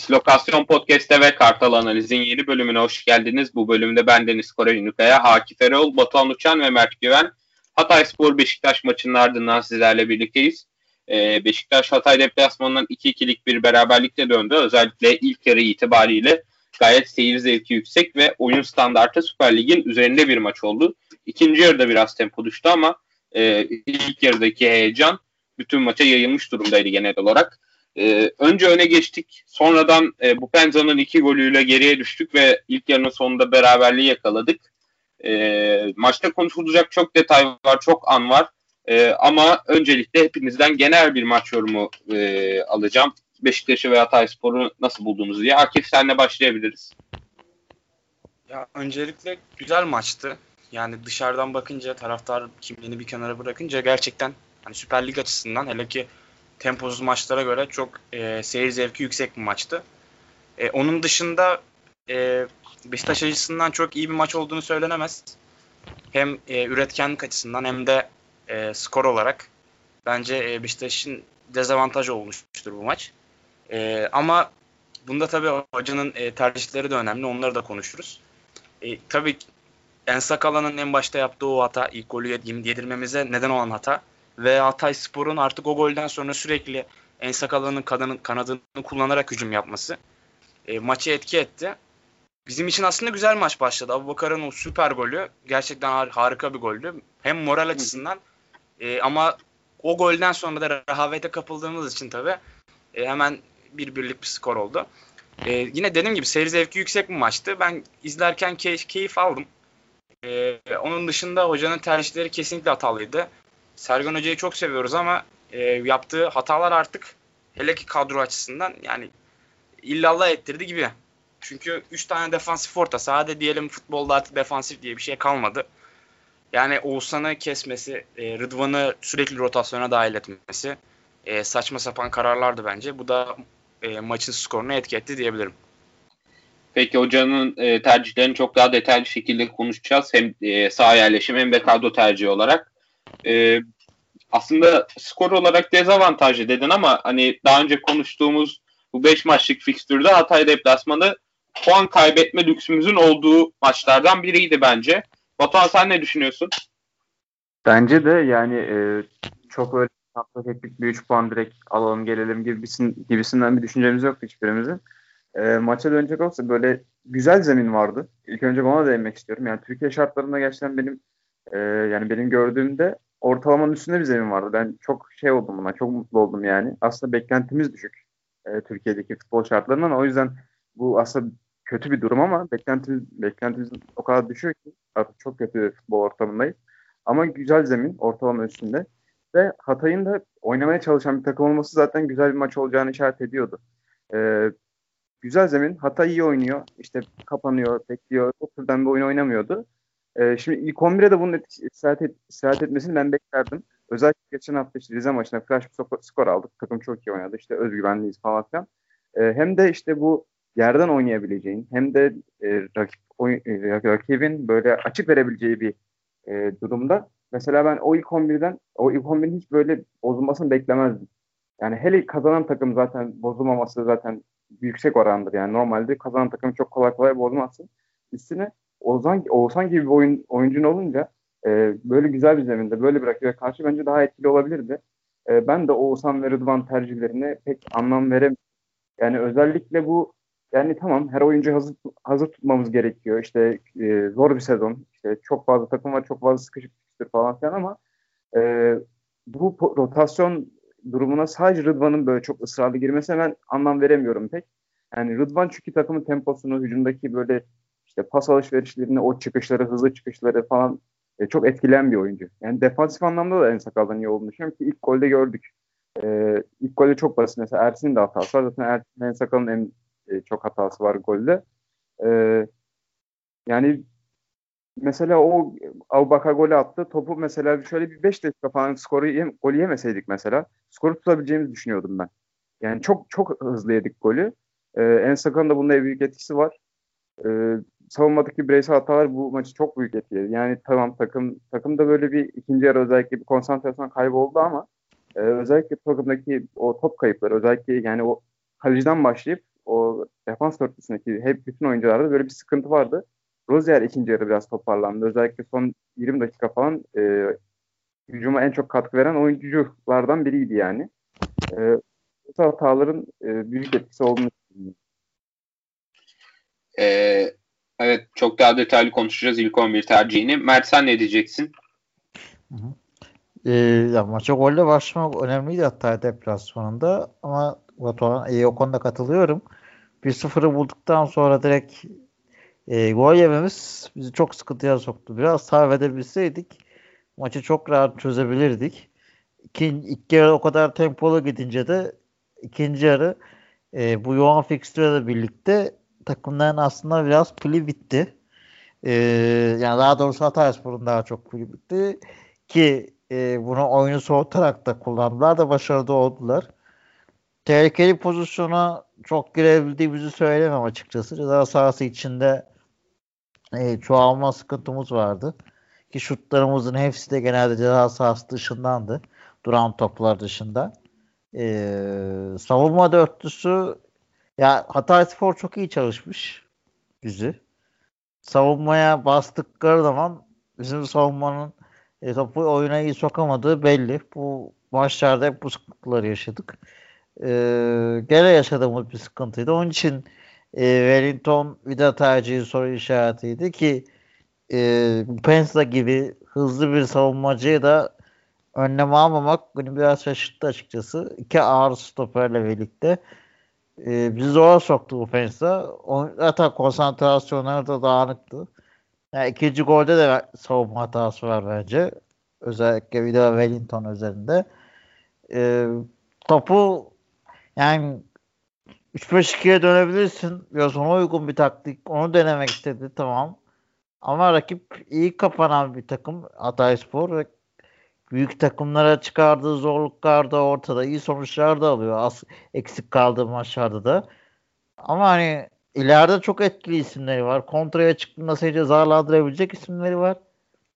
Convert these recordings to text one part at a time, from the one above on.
Dislokasyon Podcast'te ve Kartal Analiz'in yeni bölümüne hoş geldiniz. Bu bölümde ben Deniz Koray Ünlükaya, Akif Erol, Batuhan Uçan ve Mert Güven. Hatay Spor Beşiktaş maçının ardından sizlerle birlikteyiz. Ee, Beşiktaş Hatay deplasmanından 2-2'lik bir beraberlikle döndü. Özellikle ilk yarı itibariyle gayet seyir zevki yüksek ve oyun standartı Süper Lig'in üzerinde bir maç oldu. İkinci yarıda biraz tempo düştü ama e, ilk yarıdaki heyecan bütün maça yayılmış durumdaydı genel olarak. Ee, önce öne geçtik. Sonradan e, bu Penza'nın iki golüyle geriye düştük ve ilk yarının sonunda beraberliği yakaladık. E, maçta konuşulacak çok detay var, çok an var. E, ama öncelikle hepinizden genel bir maç yorumu e, alacağım. Beşiktaş'ı ve Hatayspor'u nasıl buldunuz diye. Akif senle başlayabiliriz. Ya öncelikle güzel maçtı. Yani dışarıdan bakınca taraftar kimliğini bir kenara bırakınca gerçekten hani Süper Lig açısından hele ki temposuz maçlara göre çok e, seyir zevki yüksek bir maçtı. E, onun dışında e, Beşiktaş açısından çok iyi bir maç olduğunu söylenemez. Hem e, üretkenlik açısından hem de e, skor olarak bence e, Beşiktaş'ın dezavantaj olmuştur bu maç. E, ama bunda tabii hocanın e, tercihleri de önemli. Onları da konuşuruz. E, tabii Ensakala'nın en başta yaptığı o hata, ilk golü yedirmemize neden olan hata ve Hatay Spor'un artık o golden sonra sürekli Ensakala'nın kanadını, kanadını kullanarak hücum yapması e, maçı etki etti. Bizim için aslında güzel maç başladı. Abu Bakar'ın o süper golü gerçekten har- harika bir goldü. Hem moral açısından e, ama o golden sonra da rehavete kapıldığımız için tabii e, hemen bir birlik bir skor oldu. E, yine dediğim gibi seyir zevki yüksek bir maçtı. Ben izlerken key- keyif aldım. E, onun dışında hocanın tercihleri kesinlikle hatalıydı. Sergen Hoca'yı çok seviyoruz ama e, yaptığı hatalar artık hele ki kadro açısından yani illallah ettirdi gibi. Çünkü 3 tane defansif orta sahada diyelim futbolda artık defansif diye bir şey kalmadı. Yani Oğuzhan'ı kesmesi, e, Rıdvan'ı sürekli rotasyona dahil etmesi e, saçma sapan kararlardı bence. Bu da e, maçın skorunu etki etti diyebilirim. Peki hocanın e, tercihlerini çok daha detaylı şekilde konuşacağız. Hem e, sağ yerleşim hem de kadro tercihi olarak. E, aslında skor olarak dezavantajlı dedin ama hani daha önce konuştuğumuz bu 5 maçlık fikstürde Hatay deplasmanı puan kaybetme lüksümüzün olduğu maçlardan biriydi bence. Batuhan sen ne düşünüyorsun? Bence de yani e, çok öyle hafta teknik bir 3 puan direkt alalım gelelim gibisin, gibisinden bir düşüncemiz yoktu hiçbirimizin. E, maça dönecek olsa böyle güzel zemin vardı. İlk önce ona değinmek istiyorum. Yani Türkiye şartlarında gerçekten benim e, yani benim gördüğümde ortalamanın üstünde bir zemin vardı. Ben çok şey oldum buna, çok mutlu oldum yani. Aslında beklentimiz düşük e, Türkiye'deki futbol şartlarından. O yüzden bu aslında kötü bir durum ama beklentimiz, beklentimiz o kadar düşüyor ki artık çok kötü futbol ortamındayız. Ama güzel zemin ortalama üstünde. Ve Hatay'ın da oynamaya çalışan bir takım olması zaten güzel bir maç olacağını işaret ediyordu. Ee, güzel zemin. Hatay iyi oynuyor. İşte kapanıyor, bekliyor. O türden bir oyun oynamıyordu. Ee, şimdi ilk 11'e de bunun etkisi, et, istirahat etmesini ben beklerdim. Özellikle geçen hafta işte Rize maçında flash bir skor aldık. Takım çok iyi oynadı. İşte özgüvenliyiz falan filan. Ee, hem de işte bu yerden oynayabileceğin hem de e, rakip oyun, e, rakibin böyle açık verebileceği bir e, durumda. Mesela ben o ilk 11'den o ilk 11'in hiç böyle bozulmasını beklemezdim. Yani hele kazanan takım zaten bozulmaması zaten yüksek orandır. Yani normalde kazanan takım çok kolay kolay bozmazsın. Üstüne Oğuzhan, Oğuzhan gibi bir oyun, oyuncun olunca e, böyle güzel bir zeminde böyle bir rakibe karşı bence daha etkili olabilirdi. E, ben de Oğuzhan ve Rıdvan tercihlerine pek anlam veremiyorum. Yani özellikle bu yani tamam her oyuncu hazır, hazır tutmamız gerekiyor. İşte e, zor bir sezon. İşte çok fazla takım var, çok fazla sıkışık falan filan ama e, bu rotasyon durumuna sadece Rıdvan'ın böyle çok ısrarlı girmesine ben anlam veremiyorum pek. Yani Rıdvan çünkü takımın temposunu, hücumdaki böyle işte pas alışverişlerini, o çıkışları, hızlı çıkışları falan e, çok etkileyen bir oyuncu. Yani defansif anlamda da en sakaldan iyi olduğunu düşünüyorum ki ilk golde gördük. E, ilk golde çok basit. Mesela Ersin'in de hatası var. Zaten Ersin'in en sakalın en e, çok hatası var golde. E, yani mesela o Abubakar golü attı. Topu mesela şöyle bir 5 dakika falan skoru yem, golü yemeseydik mesela skoru tutabileceğimizi düşünüyordum ben. Yani çok çok hızlı yedik golü. Ee, en sakın da bunda büyük etkisi var. Ee, savunmadaki bireysel hatalar bu maçı çok büyük etkiledi. Yani tamam takım takımda böyle bir ikinci yarı özellikle bir konsantrasyon kaybı oldu ama e, özellikle takımdaki o top kayıpları özellikle yani o kaleciden başlayıp o defans dörtlüsündeki hep bütün oyuncularda böyle bir sıkıntı vardı. Rozier ikinci yarı biraz toparlandı. Özellikle son 20 dakika falan e, hücuma en çok katkı veren oyunculardan biriydi yani. E, bu hataların e, büyük etkisi olduğunu düşünüyorum. Ee, evet çok daha detaylı konuşacağız ilk 11 tercihini. Mert sen ne diyeceksin? Hı hı. Ee, ya maça golle başlamak önemliydi hatta deplasmanında ama Batuhan iyi o konuda katılıyorum. 1-0'ı bulduktan sonra direkt e, gol yememiz bizi çok sıkıntıya soktu. Biraz sağ edebilseydik maçı çok rahat çözebilirdik. İkinci, ilk yarı o kadar tempolu gidince de ikinci yarı e, bu yoğun fikstürle birlikte takımların aslında biraz pili bitti. E, yani daha doğrusu Hatayspor'un daha çok pili bitti. Ki e, bunu oyunu soğutarak da kullandılar da başarılı oldular. Tehlikeli pozisyona çok girebildiğimizi söylemem açıkçası. Ceza sahası içinde e, çoğalma sıkıntımız vardı. Ki şutlarımızın hepsi de genelde ceza sahası dışındandı. Duran toplar dışında. E, savunma dörtlüsü ya Hatay Spor çok iyi çalışmış bizi. Savunmaya bastıkları zaman bizim savunmanın e, topu oyuna iyi sokamadığı belli. Bu maçlarda hep bu sıkıntıları yaşadık. E, gene yaşadığımız bir sıkıntıydı. Onun için e, Wellington vida tercihi soru işaretiydi ki e, Pensa gibi hızlı bir savunmacıyı da önlem almamak beni biraz şaşırttı açıkçası. İki ağır stoperle birlikte e, bizi zora soktu bu Pensa. O, zaten konsantrasyonları da dağınıktı. Yani ikinci golde de savunma hatası var bence. Özellikle Vida Wellington üzerinde. E, topu yani 3-5-2'ye dönebilirsin. Biraz ona uygun bir taktik. Onu denemek istedi tamam. Ama rakip iyi kapanan bir takım Hatay Spor büyük takımlara çıkardığı zorluklar da ortada. iyi sonuçlar da alıyor. Az eksik kaldığı maçlarda da. Ama hani ileride çok etkili isimleri var. Kontraya çıktığında seni cezalandırabilecek isimleri var.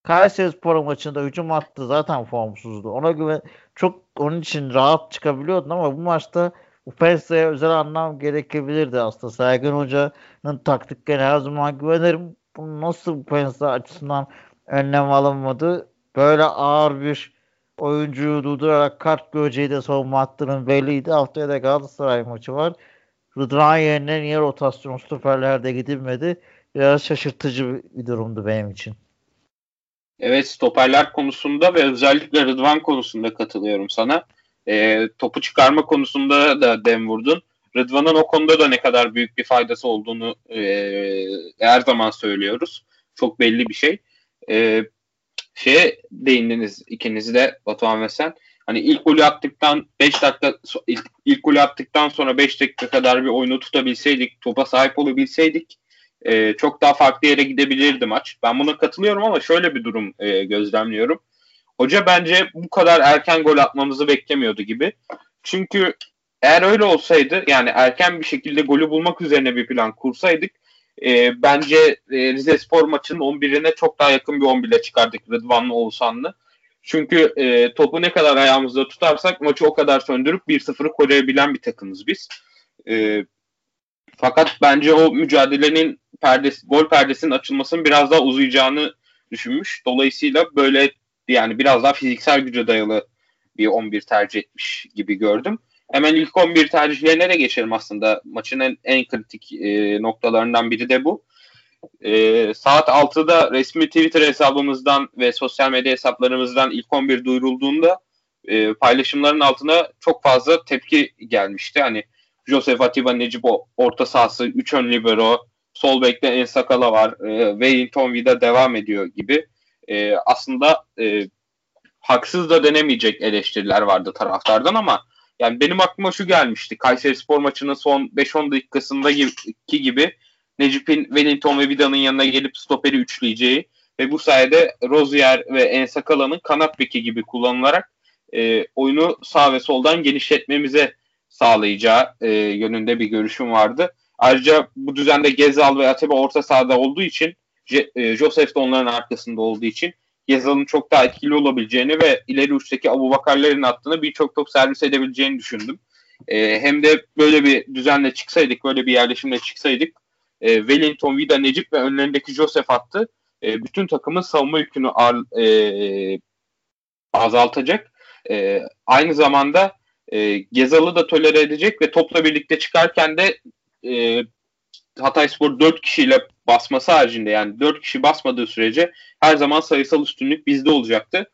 Kayseri Spor maçında hücum attı zaten formsuzdu. Ona güven çok onun için rahat çıkabiliyordun ama bu maçta bu Pensa'ya özel anlam gerekebilirdi aslında. Sergen Hoca'nın taktiklerine her zaman güvenirim. Bu nasıl Pensa açısından önlem alınmadı? Böyle ağır bir oyuncuyu durdurarak kart göreceği de savunma hattının belliydi. Haftaya da Galatasaray maçı var. Rıdvan yerine niye rotasyon stoperlerde gidilmedi? Biraz şaşırtıcı bir durumdu benim için. Evet stoperler konusunda ve özellikle Rıdvan konusunda katılıyorum sana. E, topu çıkarma konusunda da dem vurdun. Rıdvan'ın o konuda da ne kadar büyük bir faydası olduğunu e, her zaman söylüyoruz. Çok belli bir şey. E, şeye değindiniz ikiniz de Batuhan ve sen. Hani ilk golü attıktan 5 dakika ilk, ilk golü attıktan sonra 5 dakika kadar bir oyunu tutabilseydik, topa sahip olabilseydik e, çok daha farklı yere gidebilirdi maç. Ben buna katılıyorum ama şöyle bir durum e, gözlemliyorum. Hoca bence bu kadar erken gol atmamızı beklemiyordu gibi. Çünkü eğer öyle olsaydı yani erken bir şekilde golü bulmak üzerine bir plan kursaydık e, bence e, Rize Spor maçının 11'ine çok daha yakın bir 11'le çıkardık Rıdvanlı Oğuzhanlı. Çünkü e, topu ne kadar ayağımızda tutarsak maçı o kadar söndürüp 1-0'ı koruyabilen bir takımız biz. E, fakat bence o mücadelenin perdesi, gol perdesinin açılmasının biraz daha uzayacağını düşünmüş. Dolayısıyla böyle yani biraz daha fiziksel güce dayalı bir 11 tercih etmiş gibi gördüm. Hemen ilk 11 tercihlerine de geçelim aslında. Maçın en, en kritik e, noktalarından biri de bu. E, saat 6'da resmi Twitter hesabımızdan ve sosyal medya hesaplarımızdan ilk 11 duyurulduğunda e, paylaşımların altına çok fazla tepki gelmişti. Hani Joseph Atiba Necip orta sahası, 3 ön libero, sol bekte Ensakala var, e, Wellington Vida devam ediyor gibi. E, aslında e, haksız da denemeyecek eleştiriler vardı taraftardan ama yani benim aklıma şu gelmişti. Kayseri Spor maçının son 5-10 dakikasındaki gibi Necip'in Wellington ve Vida'nın yanına gelip stoperi üçleyeceği ve bu sayede Rozier ve Ensakala'nın kanat beki gibi kullanılarak e, oyunu sağ ve soldan genişletmemize sağlayacağı e, yönünde bir görüşüm vardı. Ayrıca bu düzende Gezal ve Atiba orta sahada olduğu için e, Joseph de onların arkasında olduğu için Gezal'ın çok daha etkili olabileceğini ve ileri uçtaki Abu Bakarların attığını birçok top servis edebileceğini düşündüm. E, hem de böyle bir düzenle çıksaydık, böyle bir yerleşimle çıksaydık e, Wellington, Vida, Necip ve önlerindeki Joseph attı. E, bütün takımın savunma yükünü ar, e, azaltacak. E, aynı zamanda e, Gezal'ı da tolere edecek ve topla birlikte çıkarken de e, Hatayspor 4 kişiyle basması haricinde yani 4 kişi basmadığı sürece her zaman sayısal üstünlük bizde olacaktı.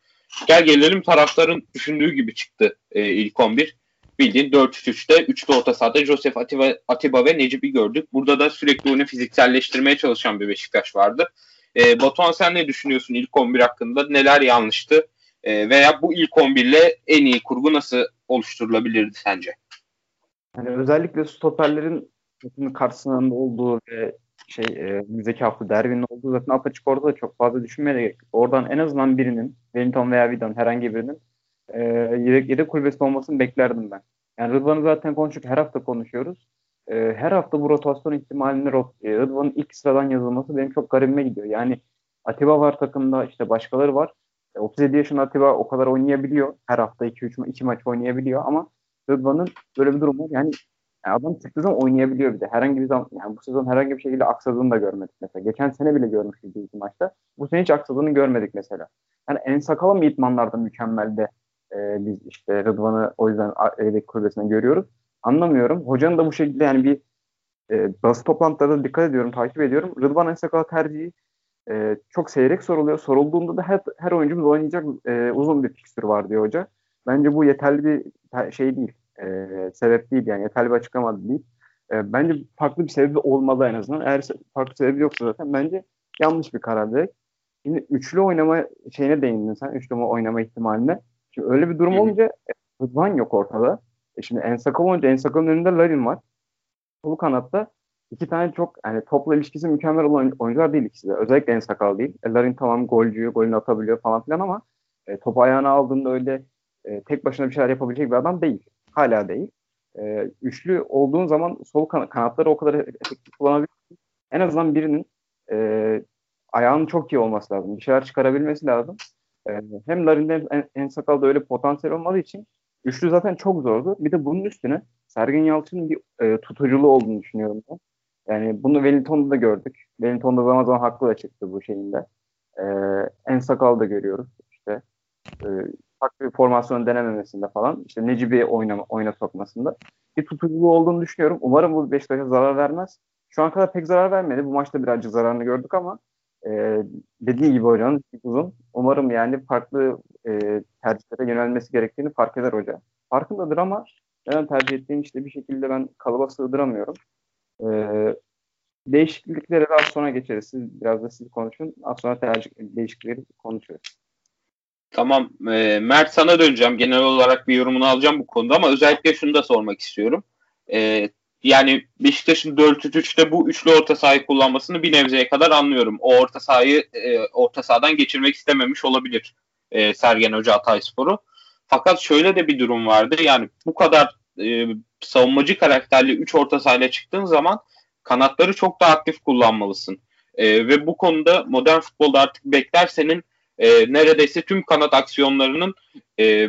Gel gelelim taraftarın düşündüğü gibi çıktı e, ilk 11. Bildiğin 4-3-3'te üçlü orta sahada Josef Atiba, Atiba ve Necip'i gördük. Burada da sürekli onu fizikselleştirmeye çalışan bir Beşiktaş vardı. E, Batuhan sen ne düşünüyorsun ilk 11 hakkında? Neler yanlıştı? E, veya bu ilk 11 ile en iyi kurgu nasıl oluşturulabilirdi sence? Yani özellikle stoperlerin karşısında olduğu ve şey e, önümüzdeki hafta derbinin olduğu zaten apaçık orada da çok fazla düşünmeye Oradan en azından birinin, Wellington veya Vida'nın herhangi birinin e, yedek, yedek kulübesinde olmasını beklerdim ben. Yani Rıdvan'ı zaten konuştuk, her hafta konuşuyoruz. E, her hafta bu rotasyon ihtimalini e, Rıdvan'ın ilk sıradan yazılması benim çok garibime gidiyor. Yani Atiba var takımda, işte başkaları var. E, 37 yaşında Atiba o kadar oynayabiliyor. Her hafta 2-3 2 maç oynayabiliyor ama Rıdvan'ın böyle bir durumu yani yani adam çıktığı zaman oynayabiliyor bir de. Herhangi bir zaman yani bu sezon herhangi bir şekilde aksadığını da görmedik mesela. Geçen sene bile görmüştük bir iki maçta. Bu sene hiç aksadığını görmedik mesela. Yani en sakalı mı itmanlarda mükemmelde e, biz işte Rıdvan'ı o yüzden Eylek kulübesinde görüyoruz. Anlamıyorum. Hocanın da bu şekilde yani bir e, basın toplantılarında dikkat ediyorum, takip ediyorum. Rıdvan en sakalı tercihi e, çok seyrek soruluyor. Sorulduğunda da her, her oyuncumuz oynayacak e, uzun bir fikstür var diyor hoca. Bence bu yeterli bir şey değil e, sebep değil yani yeterli bir açıklama değil. E, bence farklı bir sebebi olmalı en azından. Eğer farklı sebebi yoksa zaten bence yanlış bir karar direkt. Şimdi üçlü oynama şeyine değindin sen. Üçlü oynama ihtimaline. Şimdi öyle bir durum olunca e, Rıdvan yok ortada. E şimdi Ensakal olunca Ensakal'ın önünde Larin var. Sol kanatta iki tane çok yani topla ilişkisi mükemmel olan oyuncular değil ikisi de. Özellikle Ensakal değil. E, Larin tamam golcü, golünü atabiliyor falan filan ama e, topu ayağına aldığında öyle e, tek başına bir şeyler yapabilecek bir adam değil. Hala değil. E, üçlü olduğun zaman sol kan- kanatları o kadar efektif kullanabilirsin. En azından birinin e, ayağının çok iyi olması lazım. Bir şeyler çıkarabilmesi lazım. E, hem Larin'de hem en, en sakalda öyle potansiyel olmadığı için üçlü zaten çok zordu. Bir de bunun üstüne Sergen Yalçın'ın bir e, tutuculuğu olduğunu düşünüyorum ben. Yani bunu Wellington'da da gördük. Wellington'da zaman zaman haklı da çıktı bu şeyinde. E, en sakal da görüyoruz. İşte e, farklı bir formasyon denememesinde falan işte Necip'i oyna, oyuna sokmasında bir tutuculuğu olduğunu düşünüyorum. Umarım bu Beşiktaş'a zarar vermez. Şu an kadar pek zarar vermedi. Bu maçta birazcık zararını gördük ama e, dediği gibi hocanın uzun. Umarım yani farklı e, tercihlere yönelmesi gerektiğini fark eder hoca. Farkındadır ama neden tercih ettiğini işte bir şekilde ben kalıba sığdıramıyorum. E, değişikliklere de az sonra geçeriz. Siz biraz da siz konuşun. Az sonra tercih değişiklikleri konuşuyoruz. Tamam. E, Mert sana döneceğim. Genel olarak bir yorumunu alacağım bu konuda ama özellikle şunu da sormak istiyorum. E, yani Beşiktaş'ın 4-3-3'te bu üçlü orta sahayı kullanmasını bir nevzeye kadar anlıyorum. O orta sahayı e, orta sahadan geçirmek istememiş olabilir e, Sergen Hoca Hatayspor'u. Fakat şöyle de bir durum vardı. Yani bu kadar e, savunmacı karakterli 3 orta sahayla çıktığın zaman kanatları çok daha aktif kullanmalısın. E, ve bu konuda modern futbolda artık bekler senin e, neredeyse tüm kanat aksiyonlarının e,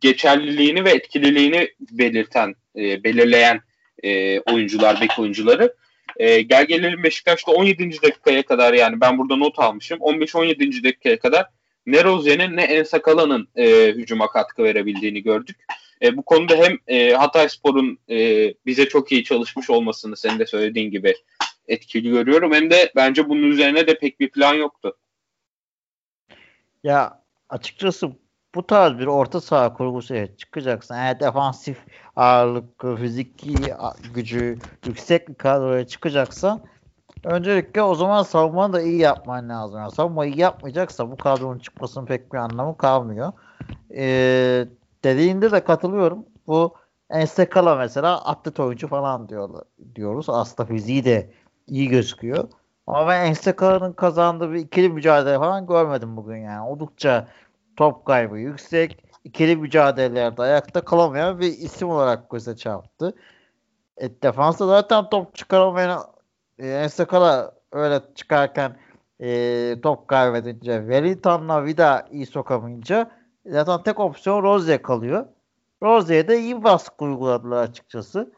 geçerliliğini ve etkililiğini belirten, e, belirleyen e, oyuncular, bek oyuncuları. E, gel gelelim Beşiktaş'ta 17. dakikaya kadar yani ben burada not almışım. 15-17. dakikaya kadar ne Rozier'in ne Ensakala'nın e, hücuma katkı verebildiğini gördük. E, bu konuda hem e, Hatay Spor'un e, bize çok iyi çalışmış olmasını senin de söylediğin gibi etkili görüyorum. Hem de bence bunun üzerine de pek bir plan yoktu. Ya açıkçası bu tarz bir orta saha kurgusu evet, çıkacaksın. Eğer defansif ağırlık, fiziki gücü yüksek bir kadroya çıkacaksan öncelikle o zaman savunmanı da iyi yapman lazım. Yani savunmayı iyi yapmayacaksa bu kadronun çıkmasının pek bir anlamı kalmıyor. Ee, dediğinde de katılıyorum. Bu Enstekala mesela atlet oyuncu falan diyorlar, diyoruz. Aslında fiziği de iyi gözüküyor. Ama ben Enstekala'nın kazandığı bir ikili mücadele falan görmedim bugün yani. Oldukça top kaybı yüksek. ikili mücadelelerde ayakta kalamayan bir isim olarak göze çarptı. E, defansta zaten top çıkaramayan e, Enstekala öyle çıkarken e, top kaybedince Wellington'la Vida iyi sokamayınca zaten tek opsiyon Rozier kalıyor. Rozier'e de iyi baskı uyguladılar açıkçası.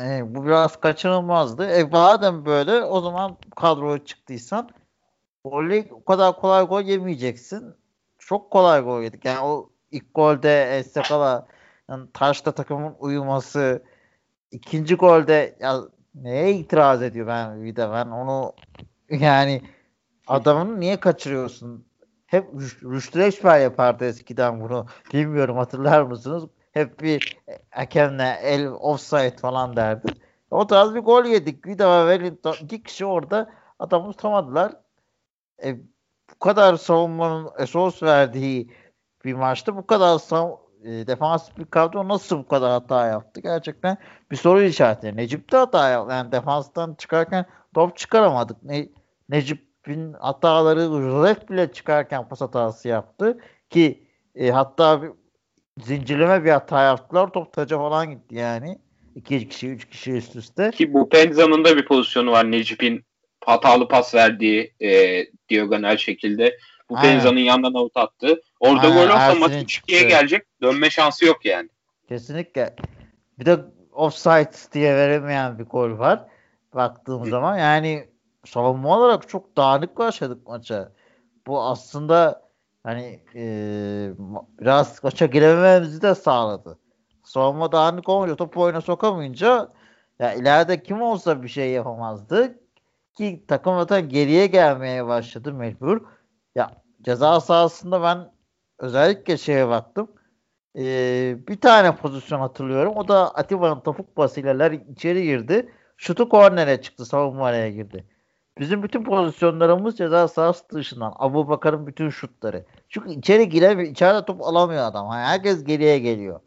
E, bu biraz kaçınılmazdı. E madem böyle o zaman kadroya çıktıysan golü o kadar kolay gol yemeyeceksin. Çok kolay gol yedik. Yani o ilk golde Estekala yani taşta takımın uyuması ikinci golde ya neye itiraz ediyor ben bir de ben onu yani adamını niye kaçırıyorsun? Hep Rüştü Reçber yapardı eskiden bunu. Bilmiyorum hatırlar mısınız? Hep bir hakemle el offside falan derdi. O tarz bir gol yedik. Bir de Wellington iki kişi orada adamı tutamadılar. E, bu kadar savunmanın esos verdiği bir maçta bu kadar sav e, defansif bir kadro nasıl bu kadar hata yaptı? Gerçekten bir soru işareti. Necip de hata yaptı. Yani defanstan çıkarken top çıkaramadık. Ne, Necip'in hataları Rıret bile çıkarken pas hatası yaptı. Ki e, hatta bir, zincirleme bir hata yaptılar. Top taca falan gitti yani. İki kişi, üç kişi üst üste. Ki bu Penza'nın da bir pozisyonu var. Necip'in hatalı pas verdiği e, diagonal şekilde. Bu Penza'nın yandan avut attı. Orada Aynen. gol olsa maç 3-2'ye gelecek. Dönme şansı yok yani. Kesinlikle. Bir de offside diye veremeyen bir gol var. Baktığım zaman yani savunma olarak çok dağınık başladık maça. Bu aslında hani e, biraz maça giremememizi de sağladı. Savunma dağınık olunca topu oyuna sokamayınca ya ileride kim olsa bir şey yapamazdı ki takım zaten geriye gelmeye başladı mecbur. Ya ceza sahasında ben özellikle şeye baktım. Ee, bir tane pozisyon hatırlıyorum. O da Atiba'nın topuk basıyla içeri girdi. Şutu kornere çıktı. Savunma araya girdi. Bizim bütün pozisyonlarımız ceza sahası dışından. Abu Bakar'ın bütün şutları. Çünkü içeri giremiyor. İçeride top alamıyor adam. herkes geriye geliyor.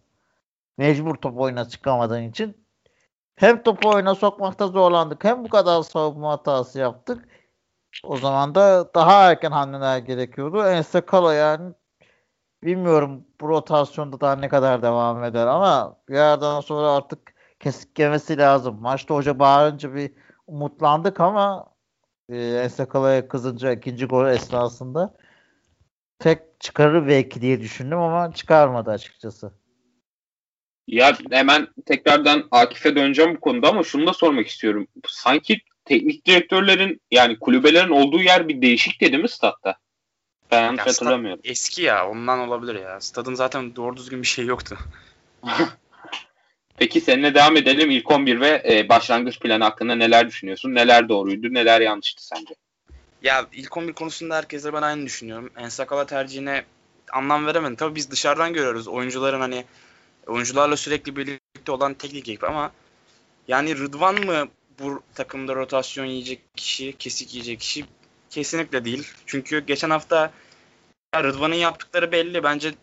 Mecbur top oyuna çıkamadığın için. Hem topu oyuna sokmakta zorlandık. Hem bu kadar savunma hatası yaptık. O zaman da daha erken hamleler gerekiyordu. Ensekala yani bilmiyorum bu rotasyonda daha ne kadar devam eder ama bir yerden sonra artık kesik yemesi lazım. Maçta hoca bağırınca bir umutlandık ama e, Ensekala'ya kızınca ikinci gol esnasında tek çıkarır belki diye düşündüm ama çıkarmadı açıkçası. Ya hemen tekrardan Akif'e döneceğim bu konuda ama şunu da sormak istiyorum. Sanki teknik direktörlerin yani kulübelerin olduğu yer bir değişik dedi mi statta? Ben yanlış hatırlamıyorum. Eski ya ondan olabilir ya. Stadın zaten doğru düzgün bir şey yoktu. Peki seninle devam edelim. İlk 11 ve e, başlangıç planı hakkında neler düşünüyorsun? Neler doğruydu, neler yanlıştı sence? Ya ilk 11 konusunda herkese ben aynı düşünüyorum. Ensakala tercihine anlam veremedim. Tabii biz dışarıdan görüyoruz. Oyuncuların hani oyuncularla sürekli birlikte olan teknik ekip ama yani Rıdvan mı bu takımda rotasyon yiyecek kişi, kesik yiyecek kişi kesinlikle değil. Çünkü geçen hafta Rıdvan'ın yaptıkları belli. Bence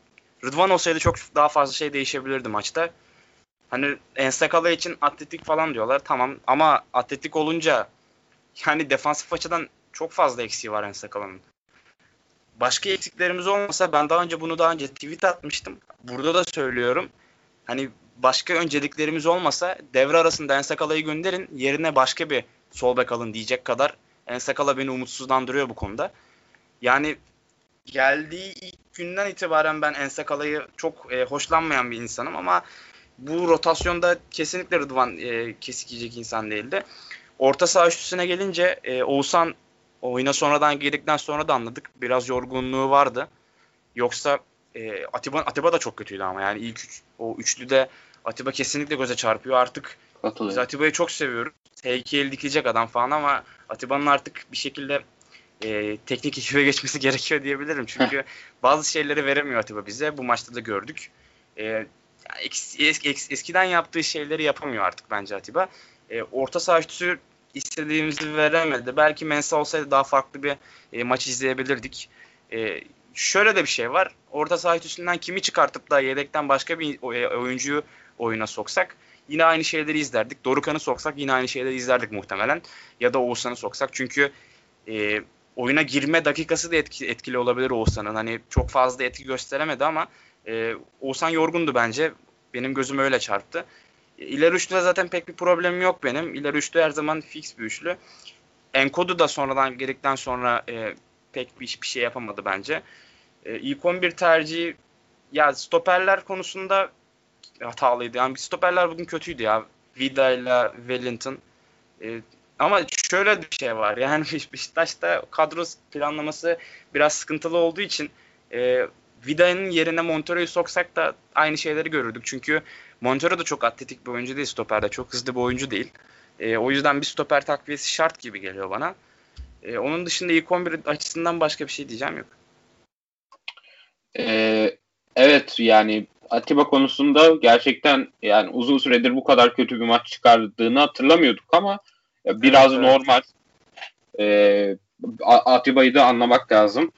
Rıdvan olsaydı çok daha fazla şey değişebilirdi maçta. Hani Ensakala için atletik falan diyorlar. Tamam ama atletik olunca yani defansif açıdan çok fazla eksiği var Ensakala'nın. Başka eksiklerimiz olmasa ben daha önce bunu daha önce tweet atmıştım. Burada da söylüyorum. Hani başka önceliklerimiz olmasa devre arasında Ensakala'yı gönderin yerine başka bir sol bek alın diyecek kadar Ensakala beni umutsuzlandırıyor bu konuda. Yani geldiği ilk günden itibaren ben Ensakala'yı çok e, hoşlanmayan bir insanım ama bu rotasyonda kesinlikle Rıdvan e, kesik yiyecek insan değildi. Orta saha üstüne gelince e, Oğuzhan oyuna sonradan girdikten sonra da anladık. Biraz yorgunluğu vardı. Yoksa e, Atiba, Atiba da çok kötüydü ama yani ilk üç, o üçlüde Atiba kesinlikle göze çarpıyor. Artık biz Atiba'yı çok seviyoruz. Heykeli dikecek adam falan ama Atiba'nın artık bir şekilde e, teknik ekibe geçmesi gerekiyor diyebilirim. Çünkü bazı şeyleri veremiyor Atiba bize. Bu maçta da gördük. E, es, es, eskiden yaptığı şeyleri yapamıyor artık bence Atiba. E, orta saha üstü istediğimizi veremedi. Belki Mensa olsaydı daha farklı bir e, maç izleyebilirdik. E, şöyle de bir şey var. Orta saha üstünden kimi çıkartıp da yedekten başka bir e, oyuncuyu oyuna soksak yine aynı şeyleri izlerdik. Dorukan'ı soksak yine aynı şeyleri izlerdik muhtemelen. Ya da Oğuzhan'ı soksak. Çünkü e, oyuna girme dakikası da etki, etkili olabilir Oğuzhan'ın. Hani çok fazla etki gösteremedi ama e, Oğuzhan yorgundu bence. Benim gözüm öyle çarptı. İleri üçlüde zaten pek bir problemim yok benim. İleri üçlü her zaman fix bir üçlü. Enkodu da sonradan geldikten sonra e, pek bir, bir şey yapamadı bence. E, ilk 11 tercihi ya stoperler konusunda hatalıydı. Yani stoperler bugün kötüydü ya. Vida ile Wellington. E, ama şöyle bir şey var. Yani Beşiktaş'ta kadro planlaması biraz sıkıntılı olduğu için e, Vida'nın yerine Montero'yu soksak da aynı şeyleri görürdük. Çünkü Montero da çok atletik bir oyuncu değil stoperde. Çok hızlı bir oyuncu değil. E, o yüzden bir stoper takviyesi şart gibi geliyor bana. E, onun dışında ilk 11 açısından başka bir şey diyeceğim yok. Ee, evet yani Atiba konusunda gerçekten yani uzun süredir bu kadar kötü bir maç çıkardığını hatırlamıyorduk ama biraz evet, normal. Ee, Atiba'yı da anlamak lazım.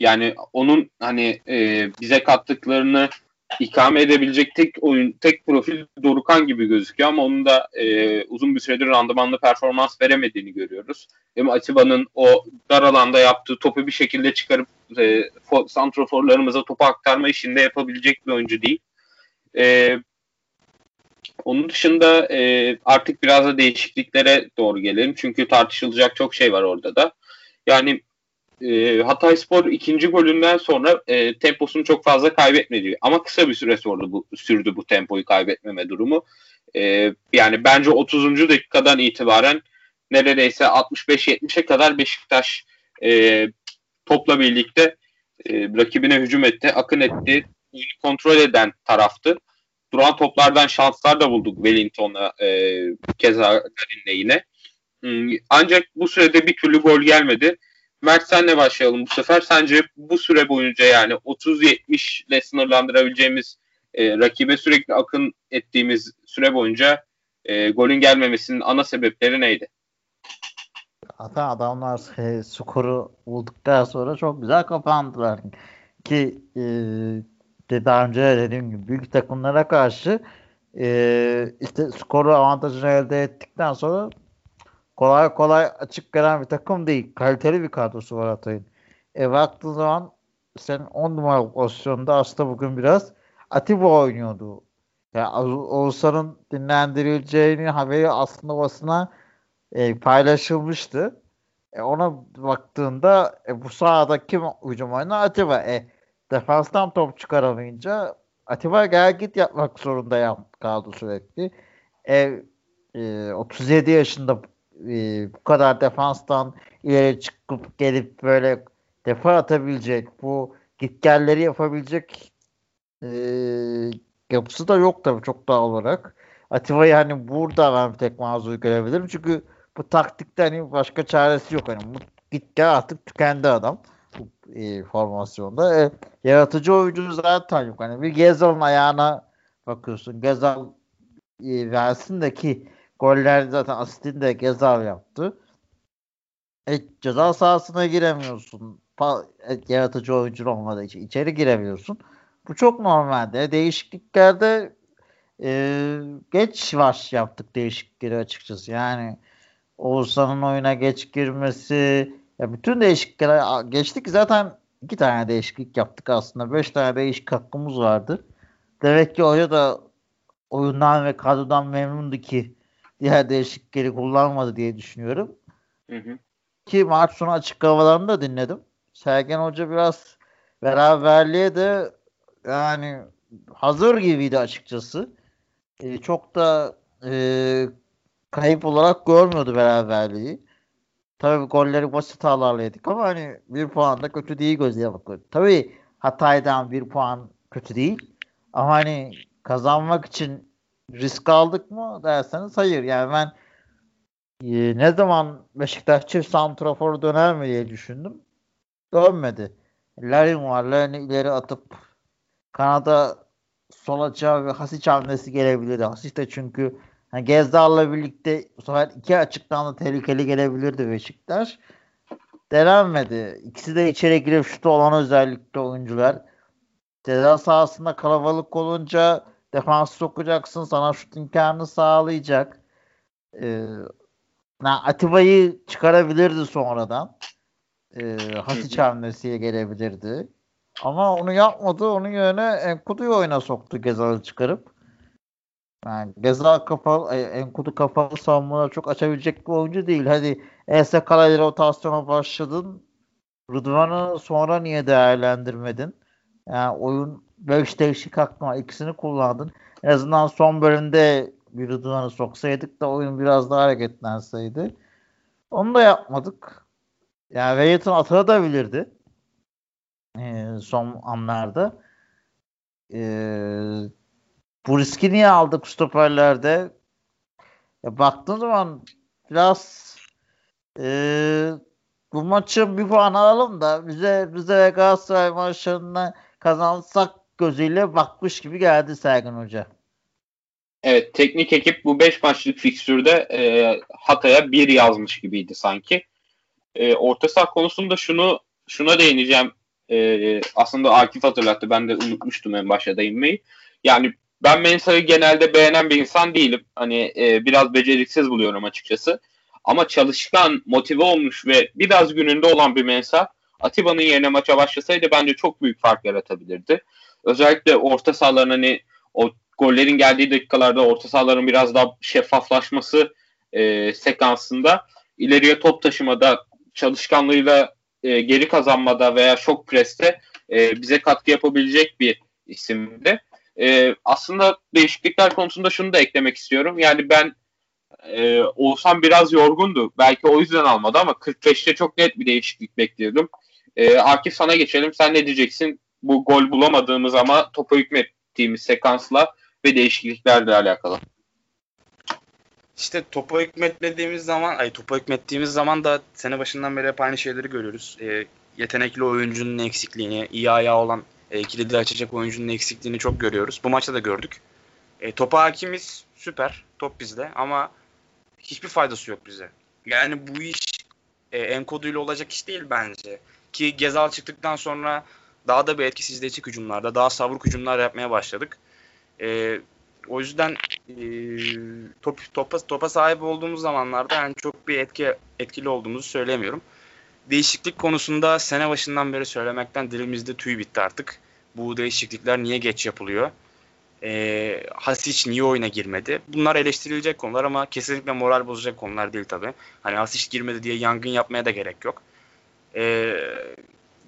Yani onun hani e, bize kattıklarını ikame edebilecek tek oyun, tek profil Dorukan gibi gözüküyor ama onun da e, uzun bir süredir randımanlı performans veremediğini görüyoruz. Hem Atiba'nın o dar alanda yaptığı topu bir şekilde çıkarıp e, santroforlarımıza topu aktarma işinde yapabilecek bir oyuncu değil. E, onun dışında e, artık biraz da değişikliklere doğru gelelim. Çünkü tartışılacak çok şey var orada da. Yani e, Hatay Spor ikinci golünden sonra e, temposunu çok fazla kaybetmedi. Ama kısa bir süre sonra bu, sürdü bu tempoyu kaybetmeme durumu. E, yani bence 30. dakikadan itibaren neredeyse 65-70'e kadar Beşiktaş e, topla birlikte e, rakibine hücum etti, akın etti, kontrol eden taraftı. Duran toplardan şanslar da bulduk Wellington'a e, keza Garin'le yine. Hmm, ancak bu sürede bir türlü gol gelmedi. Mert senle başlayalım bu sefer. Sence bu süre boyunca yani 30-70 ile sınırlandırabileceğimiz e, rakibe sürekli akın ettiğimiz süre boyunca e, golün gelmemesinin ana sebepleri neydi? Zaten adamlar e, skoru bulduktan sonra çok güzel kapandılar. Ki e, daha önce dediğim gibi büyük takımlara karşı e, işte skoru avantajını elde ettikten sonra kolay kolay açık gelen bir takım değil. Kaliteli bir kadrosu var Hatay'ın. E baktığın zaman sen 10 numara pozisyonda aslında bugün biraz Atiba oynuyordu. Yani Oğuzhan'ın dinlendirileceğini haberi aslında basına e, paylaşılmıştı. E, ona baktığında e, bu sahada kim hücum oynar? Atiba. E, defanstan top çıkaramayınca Atiba gel git yapmak zorunda kaldı sürekli. E, e, 37 yaşında e, bu kadar defanstan ileri çıkıp gelip böyle defa atabilecek bu gitgelleri yapabilecek e, yapısı da yok tabii çok daha olarak. Atiba'yı hani burada ben tek mazur görebilirim. Çünkü bu taktikte hani başka çaresi yok. Hani bu git gel artık tükendi adam bu e, formasyonda. E, yaratıcı oyuncu zaten yok. Hani bir Gezal'ın ayağına bakıyorsun. Gezal e, versin de ki Goller zaten asistini de Gezal yaptı. E, ceza sahasına giremiyorsun. Pa, e, yaratıcı oyuncu olmadığı için içeri giremiyorsun. Bu çok normalde. Değişikliklerde e, geç baş yaptık değişiklikleri açıkçası. Yani Oğuzhan'ın oyuna geç girmesi ya bütün değişiklikler geçtik zaten iki tane değişiklik yaptık aslında. Beş tane değişik hakkımız vardı. Demek ki hoca da oyundan ve kadrodan memnundu ki diğer değişiklikleri kullanmadı diye düşünüyorum. Hı hı. Ki maç sonu açıklamalarını da dinledim. Sergen Hoca biraz beraberliğe de yani hazır gibiydi açıkçası. Ee, çok da e, kayıp olarak görmüyordu beraberliği. Tabii golleri basit hatalarla yedik ama hani bir puan da kötü değil gözüye bakıyor. Tabii Hatay'dan bir puan kötü değil. Ama hani kazanmak için risk aldık mı derseniz hayır. Yani ben e, ne zaman Beşiktaş çift santrafor döner mi diye düşündüm. Dönmedi. Larin var. Larin'i ileri atıp Kanada sol açığa ve Hasic hamlesi gelebilirdi. Hasic de çünkü yani Gezdal'la birlikte bu sefer iki açıktan da tehlikeli gelebilirdi Beşiktaş. Denenmedi. İkisi de içeri girip şutu olan özellikle oyuncular. Ceza sahasında kalabalık olunca defans sokacaksın. Sana şut imkanını sağlayacak. Ee, Atiba'yı çıkarabilirdi sonradan. Ee, Hasic hamlesiye gelebilirdi. Ama onu yapmadı. Onun yerine Enkudu'yu oyuna soktu Gezal'ı çıkarıp. Yani Gezal kapalı, e, Enkudu kapalı savunmaları çok açabilecek bir oyuncu değil. Hadi ESK ile rotasyona başladın. Rıdvan'ı sonra niye değerlendirmedin? Yani oyun beş değişik var. İkisini kullandın. En azından son bölümde bir Rıdvan'ı soksaydık da oyun biraz daha hareketlenseydi. Onu da yapmadık. Yani Wyatt'ın atılabilirdi. Ee, son anlarda. Ee, bu riski niye aldık stoperlerde? Ya baktığın zaman biraz e, bu maçı bir puan alalım da bize bize Galatasaray maçlarına kazansak gözüyle bakmış gibi geldi Sergen Hoca. Evet teknik ekip bu 5 maçlık fikstürde e, Hatay'a bir yazmış gibiydi sanki. E, orta saha konusunda şunu şuna değineceğim. E, aslında Akif hatırlattı. Ben de unutmuştum en başta değinmeyi. Yani ben Mensah'ı genelde beğenen bir insan değilim. Hani e, biraz beceriksiz buluyorum açıkçası. Ama çalışkan, motive olmuş ve biraz gününde olan bir Mensah Atiba'nın yerine maça başlasaydı bence çok büyük fark yaratabilirdi. Özellikle orta sahaların hani o gollerin geldiği dakikalarda orta sahaların biraz daha şeffaflaşması e, sekansında ileriye top taşımada çalışkanlığıyla e, geri kazanmada veya şok preste e, bize katkı yapabilecek bir isimdi. E, aslında değişiklikler konusunda şunu da eklemek istiyorum. Yani ben e, Oğuzhan biraz yorgundu. Belki o yüzden almadı ama 45'te çok net bir değişiklik bekliyordum. E, Akif sana geçelim. Sen ne diyeceksin? Bu gol bulamadığımız ama topa hükmettiğimiz sekansla ve değişikliklerle alakalı. İşte topa hükmetmediğimiz zaman, ay topa hükmettiğimiz zaman da sene başından beri hep aynı şeyleri görüyoruz. E, yetenekli oyuncunun eksikliğini, iyi ayağı olan e, kilidi açacak oyuncunun eksikliğini çok görüyoruz. Bu maçta da gördük. E, topa hakimiz süper. Top bizde ama hiçbir faydası yok bize. Yani bu iş e, enkoduyla olacak iş değil bence. Ki Gezal çıktıktan sonra daha da bir etkisizleşik hücumlarda, daha savruk hücumlar yapmaya başladık. E, o yüzden e, top, topa, topa sahip olduğumuz zamanlarda yani çok bir etki etkili olduğumuzu söylemiyorum. Değişiklik konusunda sene başından beri söylemekten dilimizde tüy bitti artık. Bu değişiklikler niye geç yapılıyor? E, Hasic niye oyuna girmedi? Bunlar eleştirilecek konular ama kesinlikle moral bozacak konular değil tabii. Hani Hasic girmedi diye yangın yapmaya da gerek yok. E,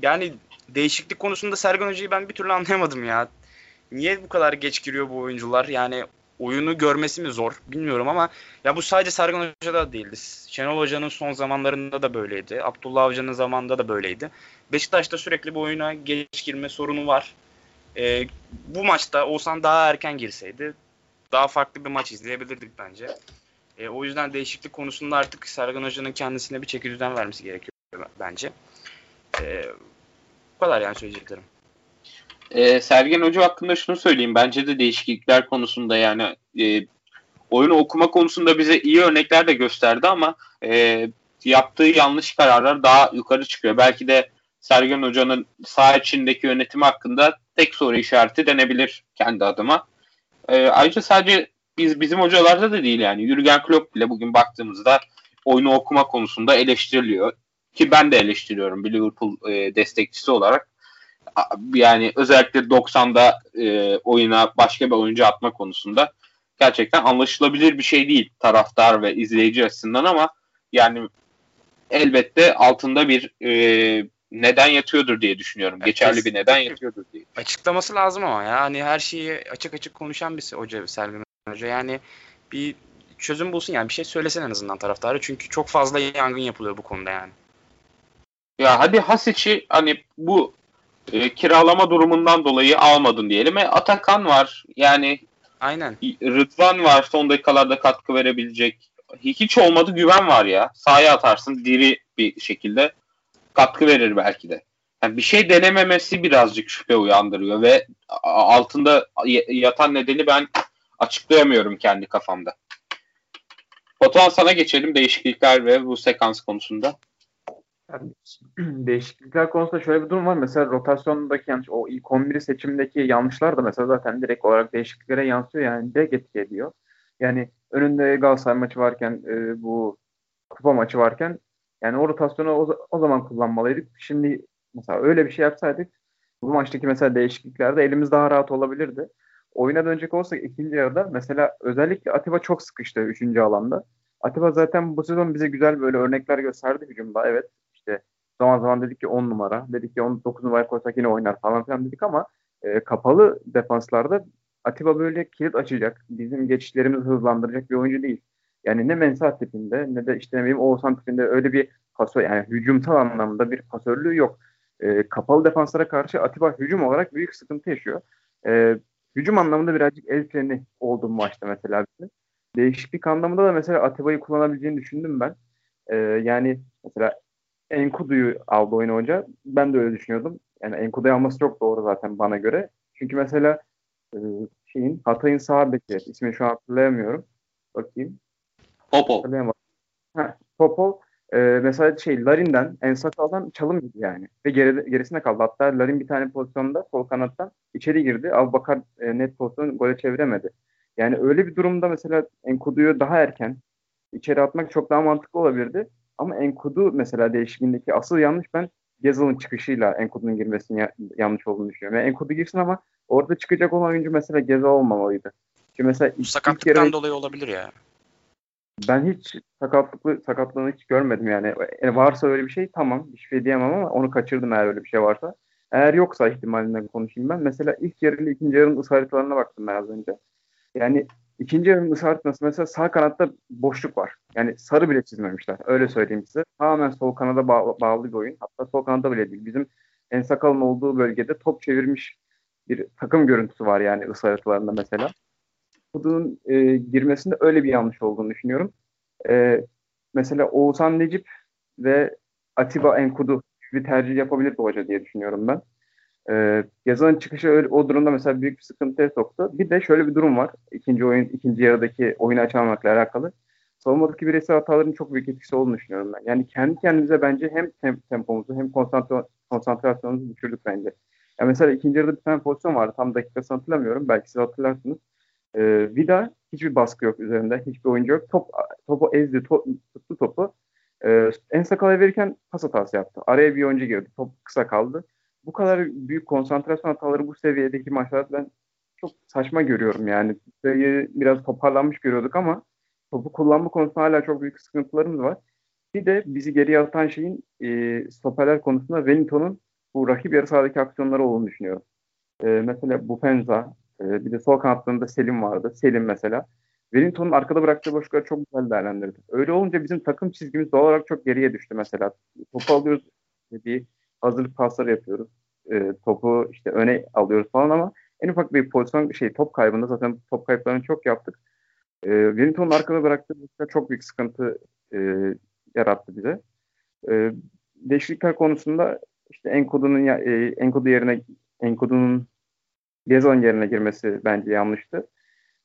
yani değişiklik konusunda Sergen Hoca'yı ben bir türlü anlayamadım ya. Niye bu kadar geç giriyor bu oyuncular? Yani oyunu görmesi mi zor bilmiyorum ama ya bu sadece Sergen Hoca'da değildi. Şenol Hoca'nın son zamanlarında da böyleydi. Abdullah Avcı'nın zamanında da böyleydi. Beşiktaş'ta sürekli bu oyuna geç girme sorunu var. E, bu maçta olsan daha erken girseydi daha farklı bir maç izleyebilirdik bence. E, o yüzden değişiklik konusunda artık Sergen Hoca'nın kendisine bir çeki düzen vermesi gerekiyor bence. E, kadar yani söyleyeceklerim. E, Sergen Hoca hakkında şunu söyleyeyim. Bence de değişiklikler konusunda yani e, oyunu okuma konusunda bize iyi örnekler de gösterdi ama e, yaptığı yanlış kararlar daha yukarı çıkıyor. Belki de Sergen Hoca'nın saha içindeki yönetimi hakkında tek soru işareti denebilir kendi adıma. E, ayrıca sadece biz bizim hocalarda da değil yani. Jurgen Klopp bile bugün baktığımızda oyunu okuma konusunda eleştiriliyor. Ki ben de eleştiriyorum bir Liverpool e, destekçisi olarak. Yani özellikle 90'da e, oyuna başka bir oyuncu atma konusunda gerçekten anlaşılabilir bir şey değil taraftar ve izleyici açısından ama yani elbette altında bir e, neden yatıyordur diye düşünüyorum. Evet, Geçerli bir neden yatıyordur diye. Açıklaması lazım ama yani her şeyi açık açık konuşan bir hoca Sergen Hoca. Yani bir çözüm bulsun yani bir şey söylesin en azından taraftarı. Çünkü çok fazla yangın yapılıyor bu konuda yani. Ya hadi Hasic'i hani bu e, kiralama durumundan dolayı almadın diyelim. E, Atakan var. Yani Aynen. Rıdvan var son dakikalarda katkı verebilecek. Hiç olmadı güven var ya. Sahaya atarsın diri bir şekilde katkı verir belki de. Yani bir şey denememesi birazcık şüphe uyandırıyor ve altında yatan nedeni ben açıklayamıyorum kendi kafamda. Batuhan sana geçelim değişiklikler ve bu sekans konusunda. Yani, değişiklikler konusunda şöyle bir durum var. Mesela rotasyondaki yanlış, o ilk 11 seçimdeki yanlışlar da mesela zaten direkt olarak değişikliklere yansıyor. Yani direkt etki ediyor. Yani önünde Galatasaray maçı varken e, bu kupa maçı varken yani o rotasyonu o, o zaman kullanmalıydık. Şimdi mesela öyle bir şey yapsaydık bu maçtaki mesela değişikliklerde elimiz daha rahat olabilirdi. Oyuna dönecek olsak ikinci yarıda mesela özellikle Atiba çok sıkıştı üçüncü alanda. Atiba zaten bu sezon bize güzel böyle örnekler gösterdi hücumda. Evet işte zaman zaman dedik ki 10 numara. Dedik ki 19 numara koysak yine oynar falan filan dedik ama e, kapalı defanslarda Atiba böyle kilit açacak, bizim geçişlerimizi hızlandıracak bir oyuncu değil. Yani ne Mensah tipinde ne de işte ne bileyim Oğuzhan tipinde öyle bir pasör yani hücumsal anlamda bir pasörlüğü yok. E, kapalı defanslara karşı Atiba hücum olarak büyük sıkıntı yaşıyor. E, hücum anlamında birazcık el freni oldu maçta mesela. Bizim. Değişiklik anlamında da mesela Atiba'yı kullanabileceğini düşündüm ben. E, yani mesela Enkudu'yu aldı oyun hoca. Ben de öyle düşünüyordum. Yani Enkudu'yu alması çok doğru zaten bana göre. Çünkü mesela e, şeyin Hatay'ın sağ beki ismini şu an hatırlayamıyorum. Bakayım. Hatırlayamadım. Heh, Popov e, mesela şey Larin'den Ensakal'dan çalım gibi yani. Ve geri, gerisine kaldı. Hatta Larin bir tane pozisyonda sol kanattan içeri girdi. Abubakar e, net pozisyonu gole çeviremedi. Yani öyle bir durumda mesela Enkudu'yu daha erken içeri atmak çok daha mantıklı olabilirdi. Ama Enkudu mesela değişikliğindeki asıl yanlış ben Gezal'ın çıkışıyla Enkudu'nun girmesinin ya- yanlış olduğunu düşünüyorum. Yani Enkudu girsin ama orada çıkacak olan oyuncu mesela Gezal olmamalıydı. Çünkü mesela Bu sakatlıktan yarı- dolayı olabilir ya. ben hiç sakatlıklı sakatlığını hiç görmedim yani. E, varsa öyle bir şey tamam bir şey diyemem ama onu kaçırdım eğer öyle bir şey varsa. Eğer yoksa ihtimalinden konuşayım ben. Mesela ilk yarı ile ikinci yarının ısı haritalarına baktım ben az önce. Yani ikinci yarının ısı mesela sağ kanatta boşluk var. Yani sarı bile çizmemişler. Öyle söyleyeyim size. Tamamen sol kanada bağ- bağlı bir oyun. Hatta sol kanada bile değil. Bizim en sakalın olduğu bölgede top çevirmiş bir takım görüntüsü var yani ısı mesela. Kudu'nun e, girmesinde öyle bir yanlış olduğunu düşünüyorum. E, mesela Oğuzhan Necip ve Atiba Enkudu bir tercih yapabilir bu hoca diye düşünüyorum ben. E, Yazan'ın çıkışı öyle, o durumda mesela büyük bir sıkıntıya soktu. Bir de şöyle bir durum var. İkinci oyun, ikinci yarıdaki oyunu açamamakla alakalı. Savunmadaki bireysel hataların çok büyük etkisi olduğunu düşünüyorum ben. Yani kendi kendimize bence hem tem- tempomuzu hem konsantra- konsantrasyonumuzu düşürdük bence. Ya mesela ikinci yarıda bir tane pozisyon vardı. Tam dakikasını hatırlamıyorum. Belki siz hatırlarsınız. Ee, Vida hiçbir baskı yok üzerinde. Hiçbir oyuncu yok. Top, topu ezdi, to- tuttu topu. Ee, en sakalaya verirken pas hatası yaptı. Araya bir oyuncu girdi. Top kısa kaldı. Bu kadar büyük konsantrasyon hataları bu seviyedeki maçlarda ben çok saçma görüyorum yani. Seviyeyi biraz toparlanmış görüyorduk ama topu kullanma konusunda hala çok büyük sıkıntılarımız var. Bir de bizi geriye atan şeyin e, stoperler konusunda Wellington'un bu rakip yarı sahadaki aksiyonları olduğunu düşünüyorum. E, mesela Bupenza, e, bir de sol kanatlarında Selim vardı. Selim mesela. Wellington'un arkada bıraktığı boşlukları çok güzel değerlendirdi. Öyle olunca bizim takım çizgimiz doğal olarak çok geriye düştü mesela. Topu alıyoruz, bir hazırlık pasları yapıyoruz. E, topu işte öne alıyoruz falan ama en ufak bir pozisyon şey top kaybında zaten top kayıplarını çok yaptık. E, Wellington'un arkada bıraktığı çok büyük sıkıntı e, yarattı bize. E, değişiklikler konusunda işte Enkodu'nun e, Enkodu yerine Enkodu'nun Gezon yerine girmesi bence yanlıştı.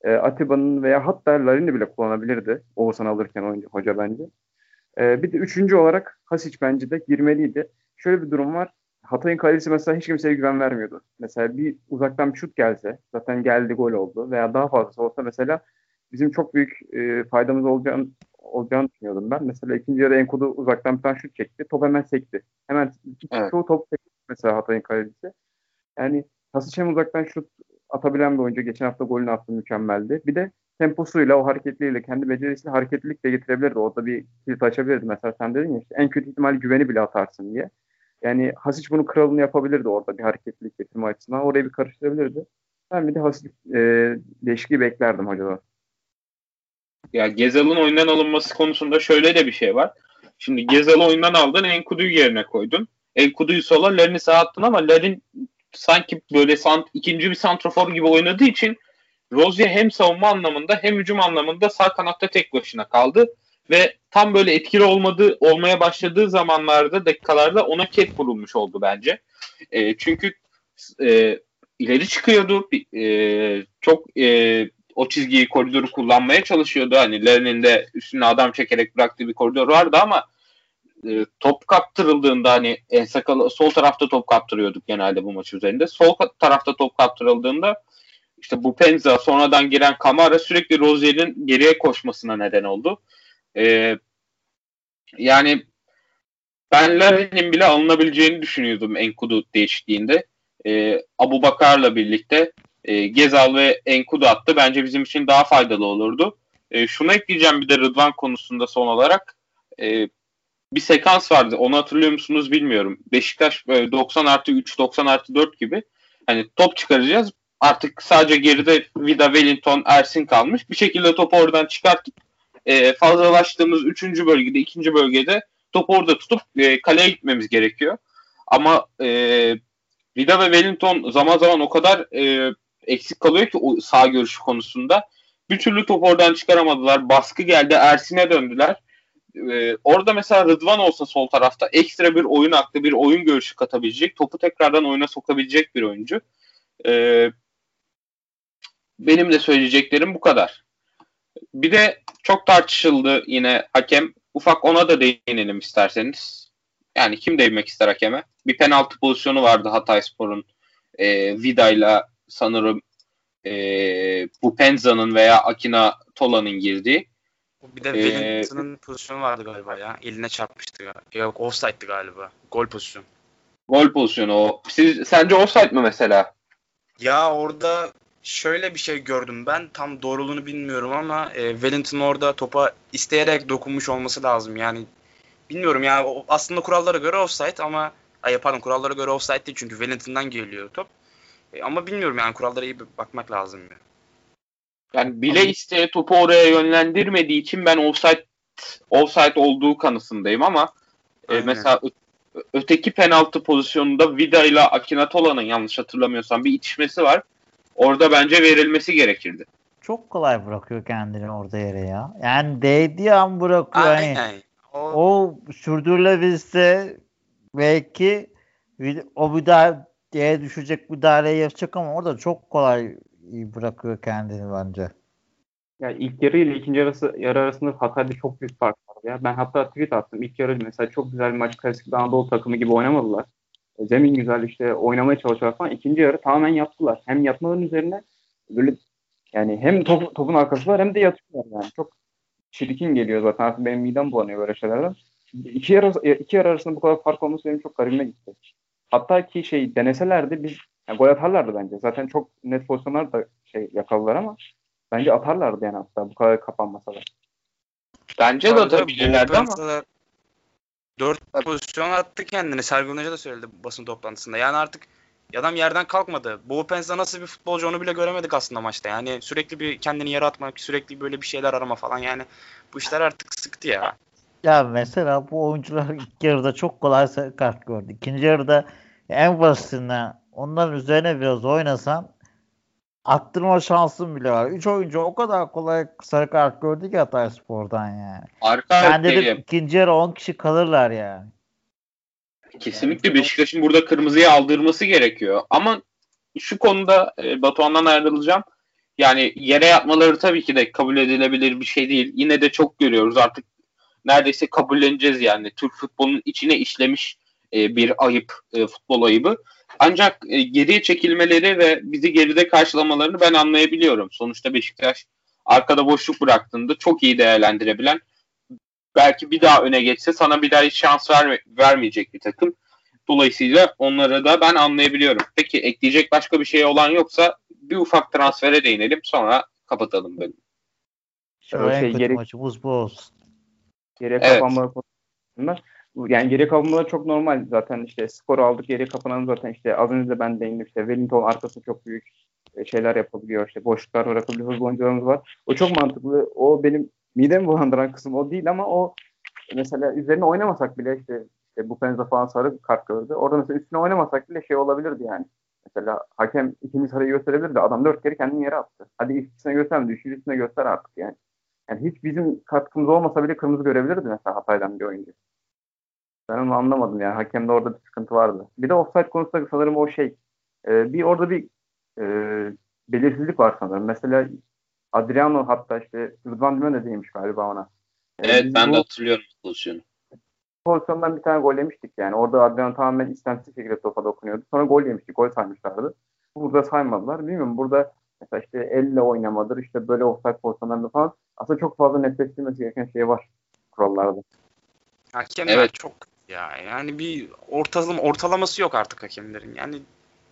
E, Atiba'nın veya hatta Larin'i bile kullanabilirdi. Oğuzhan alırken oyuncu, hoca bence. E, bir de üçüncü olarak Hasic bence de girmeliydi. Şöyle bir durum var. Hatay'ın kalecisi mesela hiç kimseye güven vermiyordu. Mesela bir uzaktan bir şut gelse, zaten geldi gol oldu veya daha fazlası olsa mesela bizim çok büyük e, faydamız olacağını, olacağını düşünüyordum ben. Mesela ikinci yarı Enkudu uzaktan bir tane şut çekti. Top hemen sekti. Hemen Evet. çoğu top sekti mesela Hatay'ın kalecisi. Yani hem uzaktan şut atabilen bir oyuncu. Geçen hafta golünü attı mükemmeldi. Bir de temposuyla, o hareketliliğiyle, kendi becerisiyle hareketlilik de getirebilirdi. Orada bir kilit açabilirdi. Mesela sen dedin ya işte en kötü ihtimal güveni bile atarsın diye. Yani Hasic bunun kralını yapabilirdi orada bir hareketlilik getirme açısından. Orayı bir karıştırabilirdi. Ben bir de Hasic e, değişikliği beklerdim hocadan. Ya Gezal'ın oyundan alınması konusunda şöyle de bir şey var. Şimdi Gezal'ı oyundan aldın, Enkudu'yu yerine koydun. Enkudu'yu sola, Larin'i sağa attın ama Larin sanki böyle sant, ikinci bir santrafor gibi oynadığı için Rozier hem savunma anlamında hem hücum anlamında sağ kanatta tek başına kaldı ve tam böyle etkili olmadığı olmaya başladığı zamanlarda dakikalarda ona ket vurulmuş oldu bence. E, çünkü e, ileri çıkıyordu. E, çok e, o çizgiyi koridoru kullanmaya çalışıyordu. Hani Larin'in de üstüne adam çekerek bıraktığı bir koridor vardı ama e, top kaptırıldığında hani en sakal sol tarafta top kaptırıyorduk genelde bu maç üzerinde. Sol tarafta top kaptırıldığında işte bu Penza sonradan giren Kamara sürekli Rozier'in geriye koşmasına neden oldu. E, yani ben Larin'in bile alınabileceğini düşünüyordum Enkudu değişikliğinde. E, Abu Bakar'la birlikte e, Gezal ve Enkudu attı. Bence bizim için daha faydalı olurdu. E, şunu ekleyeceğim bir de Rıdvan konusunda son olarak. E, bir sekans vardı. Onu hatırlıyor musunuz bilmiyorum. Beşiktaş böyle 90 artı 3, 90 artı 4 gibi. Hani top çıkaracağız. Artık sadece geride Vida, Wellington, Ersin kalmış. Bir şekilde topu oradan çıkartıp e, fazlalaştığımız 3. bölgede, 2. bölgede topu orada tutup e, kaleye gitmemiz gerekiyor. Ama e, Vida ve Wellington zaman zaman o kadar e, eksik kalıyor ki o sağ görüşü konusunda. Bir türlü top oradan çıkaramadılar. Baskı geldi. Ersin'e döndüler. Ee, orada mesela Rıdvan olsa sol tarafta ekstra bir oyun aklı, bir oyun görüşü katabilecek, topu tekrardan oyuna sokabilecek bir oyuncu. Ee, benim de söyleyeceklerim bu kadar. Bir de çok tartışıldı yine hakem. Ufak ona da değinelim isterseniz. Yani kim değinmek ister hakeme? Bir penaltı pozisyonu vardı Hatayspor'un e, Vida'yla sanırım e, Bupenza'nın veya Akina Tola'nın girdiği. Bir de Wellington'ın ee, pozisyonu vardı galiba ya. Eline çarpmıştı galiba. Yok offside'dı galiba. Gol pozisyonu. Gol pozisyonu o. Siz, sence offside mı mesela? Ya orada şöyle bir şey gördüm ben. Tam doğruluğunu bilmiyorum ama e, Wellington orada topa isteyerek dokunmuş olması lazım. Yani bilmiyorum ya aslında kurallara göre offside ama ay pardon kurallara göre offside değil çünkü Wellington'dan geliyor top. E, ama bilmiyorum yani kurallara iyi bakmak lazım. Yani. Yani bile ama... isteye topu oraya yönlendirmediği için ben offside offside olduğu kanısındayım ama e, mesela öteki penaltı pozisyonunda Vida ile Akinatola'nın yanlış hatırlamıyorsam bir itişmesi var. Orada bence verilmesi gerekirdi. Çok kolay bırakıyor kendini orada yere ya. Yani değdiği an bırakıyor. Aynen. Yani. O, o sürdürülebilse belki o müdahaleye düşecek müdahaleyi yapacak ama orada çok kolay bırakıyor kendini bence. Ya ilk yarı ile ikinci yarısı yarı arasında Hatay'da çok büyük fark var ya. Ben hatta tweet attım. İlk yarı mesela çok güzel bir maç klasik bir Anadolu takımı gibi oynamadılar. E, zemin güzel işte oynamaya çalışıyorlar falan. İkinci yarı tamamen yaptılar. Hem yapmaların üzerine böyle yani hem top, topun arkası var hem de yatıyorlar yani. Çok çirkin geliyor zaten. Artık benim midem bulanıyor böyle şeylerden. İki yarı, iki yarı arasında bu kadar fark olması benim çok garibime gitti. Hatta ki şey deneselerdi biz yani gol atarlardı bence. Zaten çok net pozisyonlar da şey yakaladılar ama bence atarlardı yani hatta bu kadar kapanmasalar. Bence de atabilirlerdi ama. Dört pozisyon attı kendini. Sergen Hoca da söyledi basın toplantısında. Yani artık adam yerden kalkmadı. Bo Penza nasıl bir futbolcu onu bile göremedik aslında maçta. Yani sürekli bir kendini yere atmak, sürekli böyle bir şeyler arama falan. Yani bu işler artık sıktı ya. Ya mesela bu oyuncular ilk yarıda çok kolay kart gördü. İkinci yarıda en basitinden onların üzerine biraz oynasan attırma şansın bile var. Üç oyuncu o kadar kolay sarı kart gördü ki Hatay Spor'dan yani. Arka ben dedim ikinci yarı 10 kişi kalırlar yani. Kesinlikle yani, Beşiktaş'ın burada kırmızıya aldırması gerekiyor. Ama şu konuda e, Batuhan'dan ayrılacağım. Yani yere yatmaları tabii ki de kabul edilebilir bir şey değil. Yine de çok görüyoruz artık neredeyse kabulleneceğiz yani. Türk futbolunun içine işlemiş e, bir ayıp, e, futbol ayıbı. Ancak e, geriye çekilmeleri ve bizi geride karşılamalarını ben anlayabiliyorum. Sonuçta Beşiktaş arkada boşluk bıraktığında çok iyi değerlendirebilen, belki bir daha öne geçse sana bir daha hiç şans verme, vermeyecek bir takım. Dolayısıyla onları da ben anlayabiliyorum. Peki ekleyecek başka bir şey olan yoksa bir ufak transfere değinelim sonra kapatalım bölümü. Şöyle şey, geri, maçımız bu olsun. Geri evet. kapanma konusunda yani geri kapılmalar çok normal zaten işte skor aldık geri kapanan zaten işte az önce de ben değindim işte Wellington arkası çok büyük e, şeyler yapabiliyor işte boşluklar bırakabiliyor hızlı oyuncularımız var. O çok mantıklı. O benim midemi bulandıran kısım o değil ama o mesela üzerine oynamasak bile işte, işte bu penza falan sarı kart gördü. Orada mesela üstüne oynamasak bile şey olabilirdi yani. Mesela hakem ikinci sarıyı gösterebilirdi. Adam dört kere kendini yere attı. Hadi ikisine göstermedi. Üçüncüsüne göster artık yani. Yani hiç bizim katkımız olmasa bile kırmızı görebilirdi mesela Hatay'dan bir oyuncu. Ben onu anlamadım yani. Hakemde orada bir sıkıntı vardı. Bir de offside konusunda sanırım o şey. E, bir orada bir e, belirsizlik var sanırım. Mesela Adriano hatta işte Rıdvan Dümen de değilmiş galiba ona. E, evet ben bu, de hatırlıyorum pozisyonu. Pozisyondan bir tane gol yemiştik yani. Orada Adriano tamamen istemsiz şekilde topa dokunuyordu. Sonra gol yemiştik. Gol saymışlardı. Burada saymadılar. Bilmiyorum burada mesela işte elle oynamadır işte böyle offside pozisyonlarında falan aslında çok fazla netleştirilmesi gereken şey var kurallarda. Hakemler evet. çok ya. Yani bir ortalama, ortalaması yok artık hakemlerin. Yani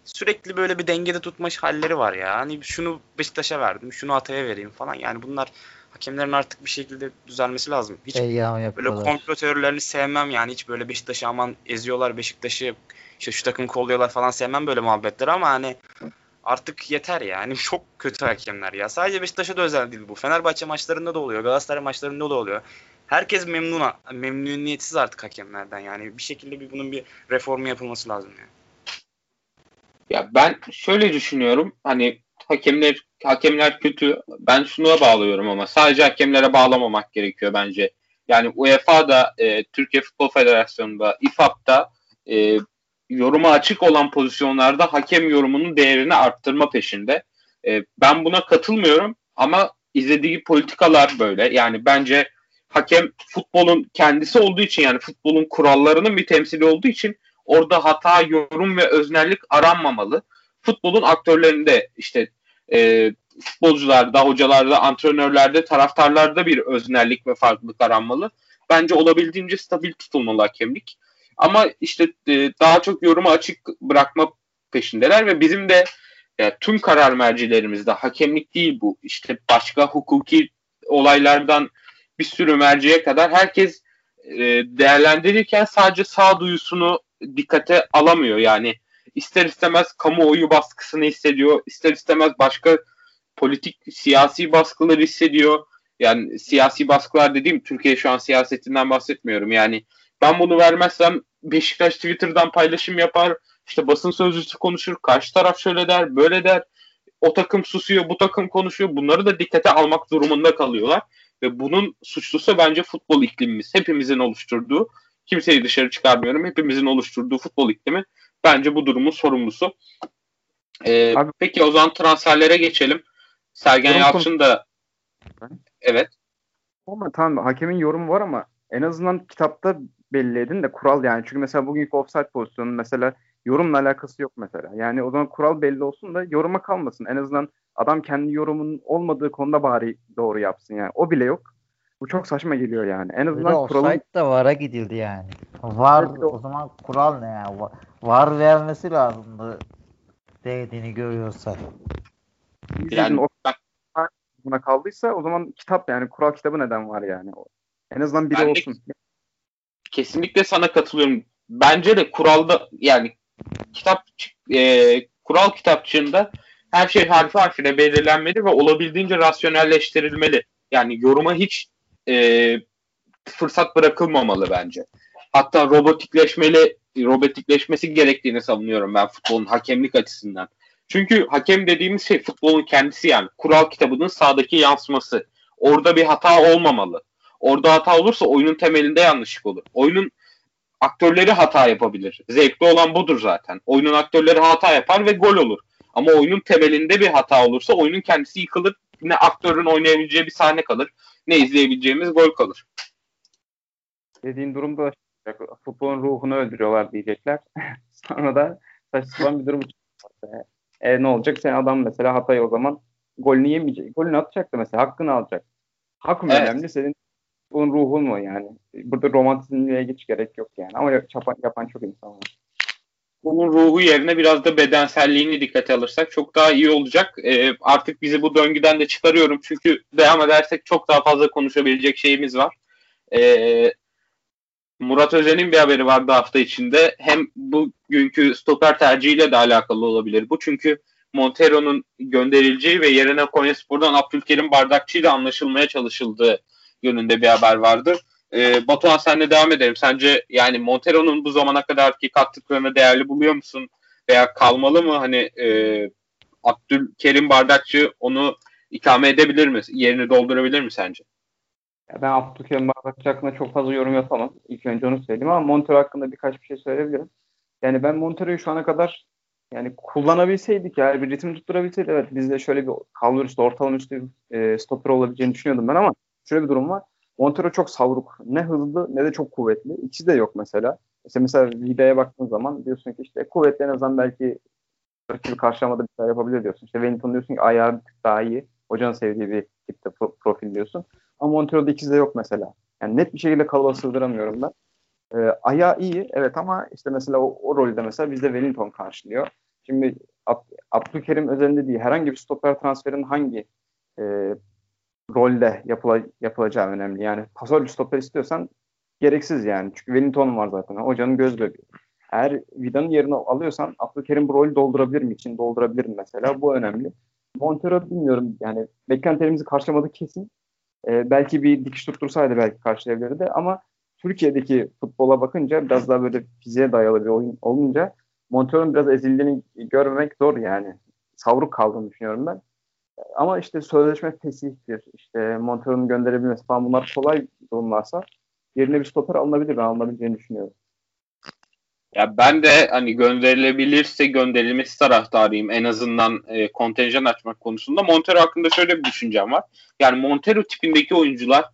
sürekli böyle bir dengede tutma halleri var ya. Hani şunu Beşiktaş'a verdim, şunu Atay'a vereyim falan. Yani bunlar hakemlerin artık bir şekilde düzelmesi lazım. Hiç böyle komplo teorilerini sevmem yani. Hiç böyle Beşiktaş'ı aman eziyorlar Beşiktaş'ı işte şu takım kolluyorlar falan sevmem böyle muhabbetleri ama hani artık yeter yani çok kötü hakemler ya. Sadece Beşiktaş'a da özel değil bu. Fenerbahçe maçlarında da oluyor. Galatasaray maçlarında da oluyor. Herkes memnun, memnuniyetsiz artık hakemlerden yani. Bir şekilde bir bunun bir reformu yapılması lazım yani. Ya ben şöyle düşünüyorum. Hani hakemler hakemler kötü. Ben şuna bağlıyorum ama sadece hakemlere bağlamamak gerekiyor bence. Yani UEFA'da, e, Türkiye Futbol Federasyonu'nda, İFAB'da e, yoruma açık olan pozisyonlarda hakem yorumunun değerini arttırma peşinde. E, ben buna katılmıyorum ama izlediği politikalar böyle. Yani bence hakem futbolun kendisi olduğu için yani futbolun kurallarının bir temsili olduğu için orada hata, yorum ve öznellik aranmamalı. Futbolun aktörlerinde işte e, futbolcularda, hocalarda, antrenörlerde, taraftarlarda bir öznellik ve farklılık aranmalı. Bence olabildiğince stabil tutulmalı hakemlik. Ama işte e, daha çok yoruma açık bırakma peşindeler ve bizim de yani tüm karar mercilerimizde hakemlik değil bu. İşte başka hukuki olaylardan bir sürü merciye kadar herkes e, değerlendirirken sadece sağduyusunu dikkate alamıyor. Yani ister istemez kamuoyu baskısını hissediyor, ister istemez başka politik siyasi baskıları hissediyor. Yani siyasi baskılar dediğim Türkiye şu an siyasetinden bahsetmiyorum. Yani ben bunu vermezsem Beşiktaş Twitter'dan paylaşım yapar. İşte basın sözcüsü konuşur. Karşı taraf şöyle der, böyle der. O takım susuyor, bu takım konuşuyor. Bunları da dikkate almak durumunda kalıyorlar. Ve bunun suçlusu bence futbol iklimimiz. Hepimizin oluşturduğu, kimseyi dışarı çıkarmıyorum. Hepimizin oluşturduğu futbol iklimi bence bu durumun sorumlusu. Ee, Abi, peki o zaman transferlere geçelim. Sergen Yalçın da evet. Ama tamam hakemin yorumu var ama en azından kitapta belli edin de kural yani. Çünkü mesela bugünkü offside pozisyonu mesela yorumla alakası yok mesela. Yani o zaman kural belli olsun da yoruma kalmasın. En azından adam kendi yorumun olmadığı konuda bari doğru yapsın yani. O bile yok. Bu çok saçma geliyor yani. En azından kuralın... Offside da VAR'a gidildi yani. VAR evet, o zaman kural ne ya? VAR vermesi lazımdı değdiğini görüyorsa. Yani o buna kaldıysa o zaman kitap yani kural kitabı neden var yani? En azından biri ben olsun. De, kesinlikle sana katılıyorum. Bence de kuralda yani kitap e, kural kitapçığında her şey harfi harfine belirlenmeli ve olabildiğince rasyonelleştirilmeli. Yani yoruma hiç e, fırsat bırakılmamalı bence. Hatta robotikleşmeli robotikleşmesi gerektiğini savunuyorum ben futbolun hakemlik açısından. Çünkü hakem dediğimiz şey futbolun kendisi yani. Kural kitabının sağdaki yansıması. Orada bir hata olmamalı. Orada hata olursa oyunun temelinde yanlışlık olur. Oyunun aktörleri hata yapabilir. Zevkli olan budur zaten. Oyunun aktörleri hata yapar ve gol olur. Ama oyunun temelinde bir hata olursa oyunun kendisi yıkılır. Ne aktörün oynayabileceği bir sahne kalır. Ne izleyebileceğimiz gol kalır. Dediğin durumda futbolun ruhunu öldürüyorlar diyecekler. Sonra da saçma bir durum e, ne olacak? Sen adam mesela hatayı o zaman golünü yemeyecek. Golünü atacaktı mesela. Hakkını alacak. Hak mı evet. önemli? Senin bunun ruhun mu yani? Burada romantizmliğe hiç gerek yok yani. Ama yapan, yapan çok insan var. Bunun ruhu yerine biraz da bedenselliğini dikkate alırsak çok daha iyi olacak. Ee, artık bizi bu döngüden de çıkarıyorum. Çünkü devam edersek çok daha fazla konuşabilecek şeyimiz var. Ee, Murat Özen'in bir haberi vardı hafta içinde. Hem bugünkü stoper tercihiyle de alakalı olabilir bu. Çünkü Montero'nun gönderileceği ve yerine Konyaspor'dan Abdülkerim Bardakçı ile anlaşılmaya çalışıldığı yönünde bir haber vardı. Ee, Batuhan senle devam edelim. Sence yani Montero'nun bu zamana kadarki kattıklarını değerli buluyor musun? Veya kalmalı mı? Hani e, Abdülkerim Bardakçı onu ikame edebilir mi? Yerini doldurabilir mi sence? Ya ben Abdülkerim Bardakçı hakkında çok fazla yorum yapamam. İlk önce onu söyleyeyim ama Montero hakkında birkaç bir şey söyleyebilirim. Yani ben Montero'yu şu ana kadar yani kullanabilseydik yani bir ritim tutturabilseydik evet bizde şöyle bir kalbur üstü ortalama üstü e, stoper olabileceğini düşünüyordum ben ama şöyle bir durum var. Montero çok savruk. Ne hızlı ne de çok kuvvetli. İkisi de yok mesela. İşte mesela Vida'ya baktığın zaman diyorsun ki işte kuvvetli en azından belki rakibi karşılamada bir şeyler yapabilir diyorsun. İşte Wellington diyorsun ki ayağı bir tık daha iyi. Hocanın sevdiği bir tipte pro- profil diyorsun. Ama Montero'da ikisi de yok mesela. Yani net bir şekilde kalıba sığdıramıyorum ben. Ee, ayağı iyi evet ama işte mesela o, o rolde mesela bizde Wellington karşılıyor. Şimdi Ab- Abdülkerim özelinde değil herhangi bir stoper transferinin hangi e, rolde yapıla, yapılacağı önemli. Yani pasör stoper istiyorsan gereksiz yani. Çünkü Wellington var zaten. Hocanın göz bebeği. eğer Vida'nın yerini alıyorsan Abdülkerim bu rolü doldurabilir mi? için doldurabilir mi mesela? Bu önemli. Montero bilmiyorum yani beklentilerimizi karşılamadı kesin. Ee, belki bir dikiş tuttursaydı belki karşılayabilirdi ama Türkiye'deki futbola bakınca biraz daha böyle fiziğe dayalı bir oyun olunca Montero'nun biraz ezildiğini görmemek zor yani. Savruk kaldığını düşünüyorum ben. Ama işte sözleşme fesihtir. İşte Montero'nun gönderebilmesi falan bunlar kolay durumlarsa yerine bir stoper alınabilir. Ben alınabileceğini düşünüyorum. Ya ben de hani gönderilebilirse gönderilmesi taraftarıyım. En azından e, kontenjan açmak konusunda. Montero hakkında şöyle bir düşüncem var. Yani Montero tipindeki oyuncular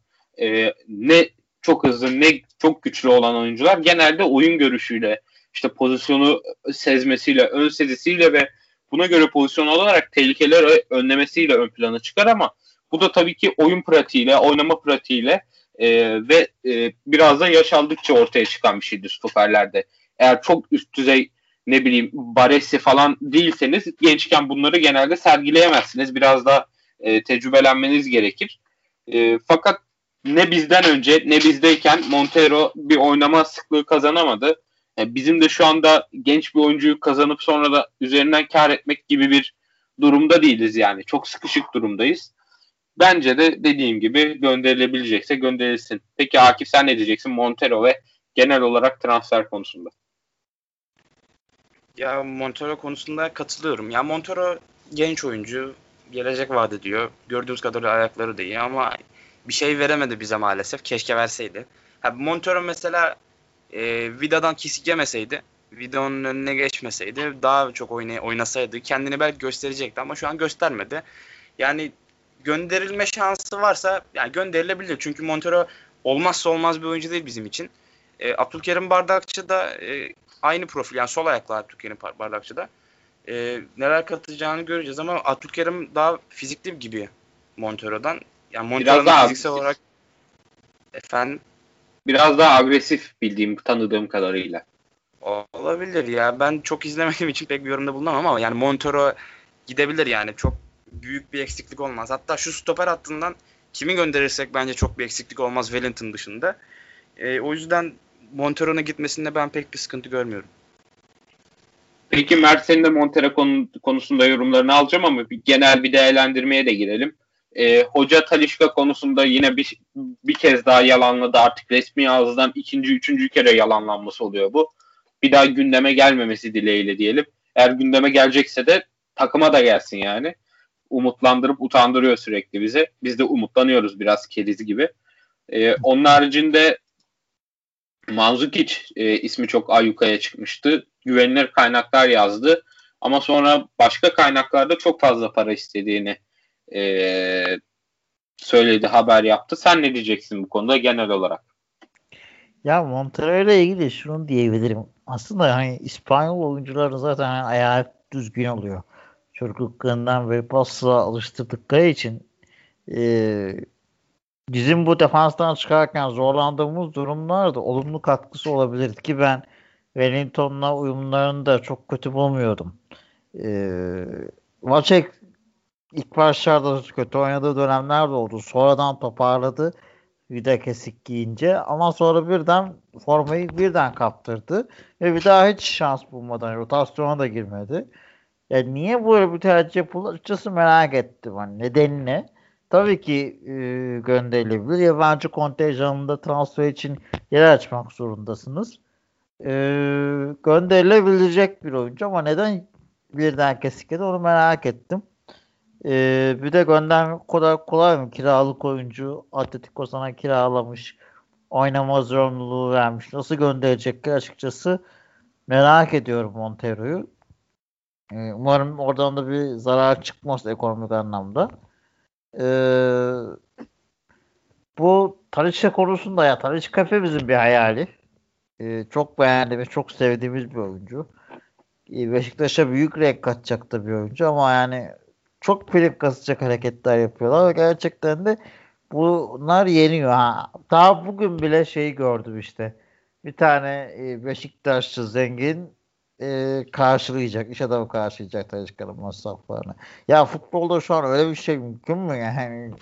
e, ne çok hızlı ne çok güçlü olan oyuncular genelde oyun görüşüyle işte pozisyonu sezmesiyle, ön sezisiyle ve buna göre pozisyon olarak tehlikeleri önlemesiyle ön plana çıkar ama bu da tabii ki oyun pratiğiyle, oynama pratiğiyle e, ve e, biraz da yaş aldıkça ortaya çıkan bir şeydir stoperlerde. Eğer çok üst düzey ne bileyim Baresi falan değilseniz gençken bunları genelde sergileyemezsiniz. Biraz da e, tecrübelenmeniz gerekir. E, fakat ne bizden önce ne bizdeyken Montero bir oynama sıklığı kazanamadı. Yani bizim de şu anda genç bir oyuncuyu kazanıp sonra da üzerinden kar etmek gibi bir durumda değiliz yani. Çok sıkışık durumdayız. Bence de dediğim gibi gönderilebilecekse gönderilsin. Peki Akif sen ne diyeceksin Montero ve genel olarak transfer konusunda? Ya Montero konusunda katılıyorum. Ya Montero genç oyuncu, gelecek vaat ediyor. Gördüğümüz kadarıyla ayakları da iyi ama bir şey veremedi bize maalesef. Keşke verseydi. Ha, Montero mesela e, Vida'dan kesik yemeseydi, Vida'nın önüne geçmeseydi, daha çok oynay oynasaydı kendini belki gösterecekti ama şu an göstermedi. Yani gönderilme şansı varsa yani gönderilebilir. Çünkü Montero olmazsa olmaz bir oyuncu değil bizim için. E, Abdülkerim Bardakçı da e, aynı profil yani sol ayaklı Abdülkerim Bardakçı da. E, neler katacağını göreceğiz ama Abdülkerim daha fizikli gibi Montero'dan. Yani Montero'nun fiziksel olarak efendim biraz daha agresif bildiğim, tanıdığım kadarıyla. Olabilir ya. Ben çok izlemediğim için pek bir yorumda bulunamam ama yani Montero gidebilir yani. Çok büyük bir eksiklik olmaz. Hatta şu stoper hattından kimi gönderirsek bence çok bir eksiklik olmaz Wellington dışında. E, o yüzden Montero'nun gitmesinde ben pek bir sıkıntı görmüyorum. Peki Mert senin de Montero konusunda yorumlarını alacağım ama bir genel bir değerlendirmeye de girelim. E, Hoca Talişka konusunda yine bir, bir kez daha yalanladı. Artık resmi ağızdan ikinci, üçüncü kere yalanlanması oluyor bu. Bir daha gündeme gelmemesi dileğiyle diyelim. Eğer gündeme gelecekse de takıma da gelsin yani. Umutlandırıp utandırıyor sürekli bizi. Biz de umutlanıyoruz biraz keriz gibi. E, onun haricinde Manzukic e, ismi çok ayyukaya çıkmıştı. Güvenilir kaynaklar yazdı. Ama sonra başka kaynaklarda çok fazla para istediğini e, söyledi, haber yaptı. Sen ne diyeceksin bu konuda genel olarak? Ya Montero ile ilgili şunu diyebilirim. Aslında hani İspanyol oyuncuların zaten hani ayağı düzgün oluyor. Çocukluklarından ve pasla alıştırdıkları için e, bizim bu defanstan çıkarken zorlandığımız durumlarda olumlu katkısı olabilir ki ben Wellington'la uyumlarını da çok kötü bulmuyordum. E, Vacek ilk başlarda kötü oynadığı dönemler de oldu. Sonradan toparladı. Vida kesik giyince ama sonra birden formayı birden kaptırdı ve bir daha hiç şans bulmadan rotasyona da girmedi. Yani niye böyle bir tercih yapıldı açıkçası merak ettim. Hani nedeni ne? Tabii ki e, gönderilebilir. Yabancı kontenjanında transfer için yer açmak zorundasınız. E, gönderilebilecek bir oyuncu ama neden birden kesik onu merak ettim. Ee, bir de gönderme kadar kolay mı? Kiralık oyuncu Atletico sana kiralamış. Oynama zorunluluğu vermiş. Nasıl gönderecek ki açıkçası merak ediyorum Montero'yu. Ee, umarım oradan da bir zarar çıkmaz ekonomik anlamda. Ee, bu Talisca konusunda ya Talisca hepimizin bir hayali. Ee, çok beğendiğimiz, çok sevdiğimiz bir oyuncu. Ee, Beşiktaş'a büyük renk katacak da bir oyuncu ama yani çok prim kasacak hareketler yapıyorlar gerçekten de bunlar yeniyor. Ha. Daha bugün bile şeyi gördüm işte. Bir tane e, Beşiktaşlı zengin e, karşılayacak. iş adamı karşılayacak Talişka'nın masraflarını. Ya futbolda şu an öyle bir şey mümkün mü yani?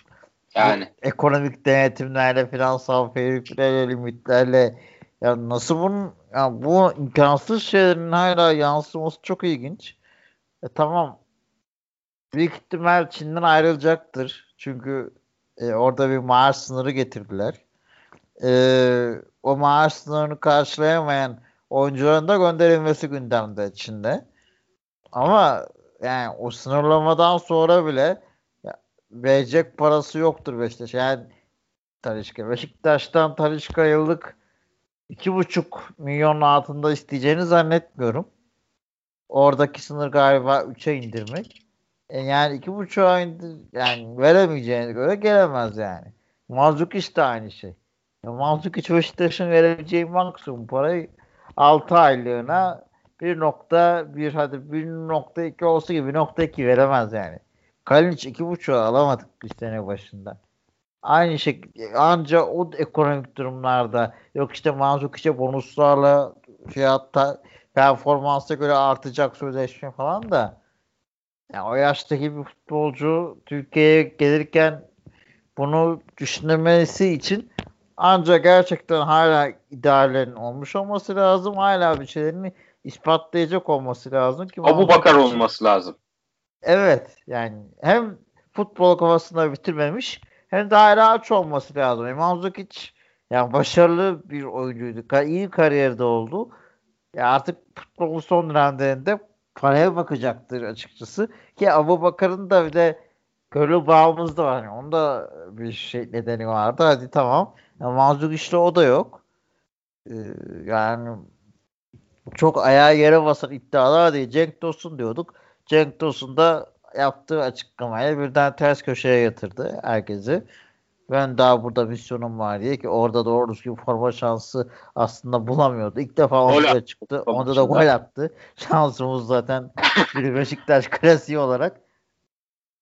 Yani. Ekonomik denetimlerle, finansal fairliklerle, limitlerle ya nasıl bunun ya bu imkansız şeylerin hala yansıması çok ilginç. E, tamam. Büyük ihtimal Çin'den ayrılacaktır. Çünkü e, orada bir maaş sınırı getirdiler. E, o maaş sınırını karşılayamayan oyuncuların da gönderilmesi gündemde Çin'de. Ama yani o sınırlamadan sonra bile ya, verecek parası yoktur Beşiktaş. Yani Talişka. Beşiktaş'tan Talişka yıllık iki buçuk milyon altında isteyeceğini zannetmiyorum. Oradaki sınır galiba 3'e indirmek. E yani iki buçuğa indir, yani veremeyeceğine göre gelemez yani. Mazluk işte aynı şey. Ya Mazluk hiç Beşiktaş'ın verebileceği maksimum parayı 6 aylığına 1.1 hadi 1.2 olsa gibi 1.2 veremez yani. Kalinic 2.5'a alamadık bir sene başında. Aynı şekilde anca o ekonomik durumlarda yok işte Manzuk işte bonuslarla fiyatta performansa göre artacak sözleşme falan da yani o yaştaki bir futbolcu Türkiye'ye gelirken bunu düşünmesi için ancak gerçekten hala ideallerin olmuş olması lazım. Hala bir şeylerini ispatlayacak olması lazım ki Abu Bakar olması lazım. Evet yani hem futbol kafasında bitirmemiş hem de hala aç olması lazım. İmam Zukic yani başarılı bir oyuncuydu. İyi kariyerde oldu. Ya artık futbolun son dönemlerinde paraya bakacaktır açıkçası. Ki Abu Bakar'ın da bir de gönül bağımız da var. Yani onda bir şey nedeni vardı. Hadi tamam. Yani Manzuk işte o da yok. Ee, yani çok ayağa yere basan iddialar değil. Cenk Tosun diyorduk. Cenk Tosun da yaptığı açıklamayla birden ters köşeye yatırdı herkesi. Ben daha burada misyonum var diye ki orada doğru düzgün forma şansı aslında bulamıyordu. İlk defa orada çıktı. Onda da gol attı. Şansımız zaten bir Beşiktaş klasiği olarak.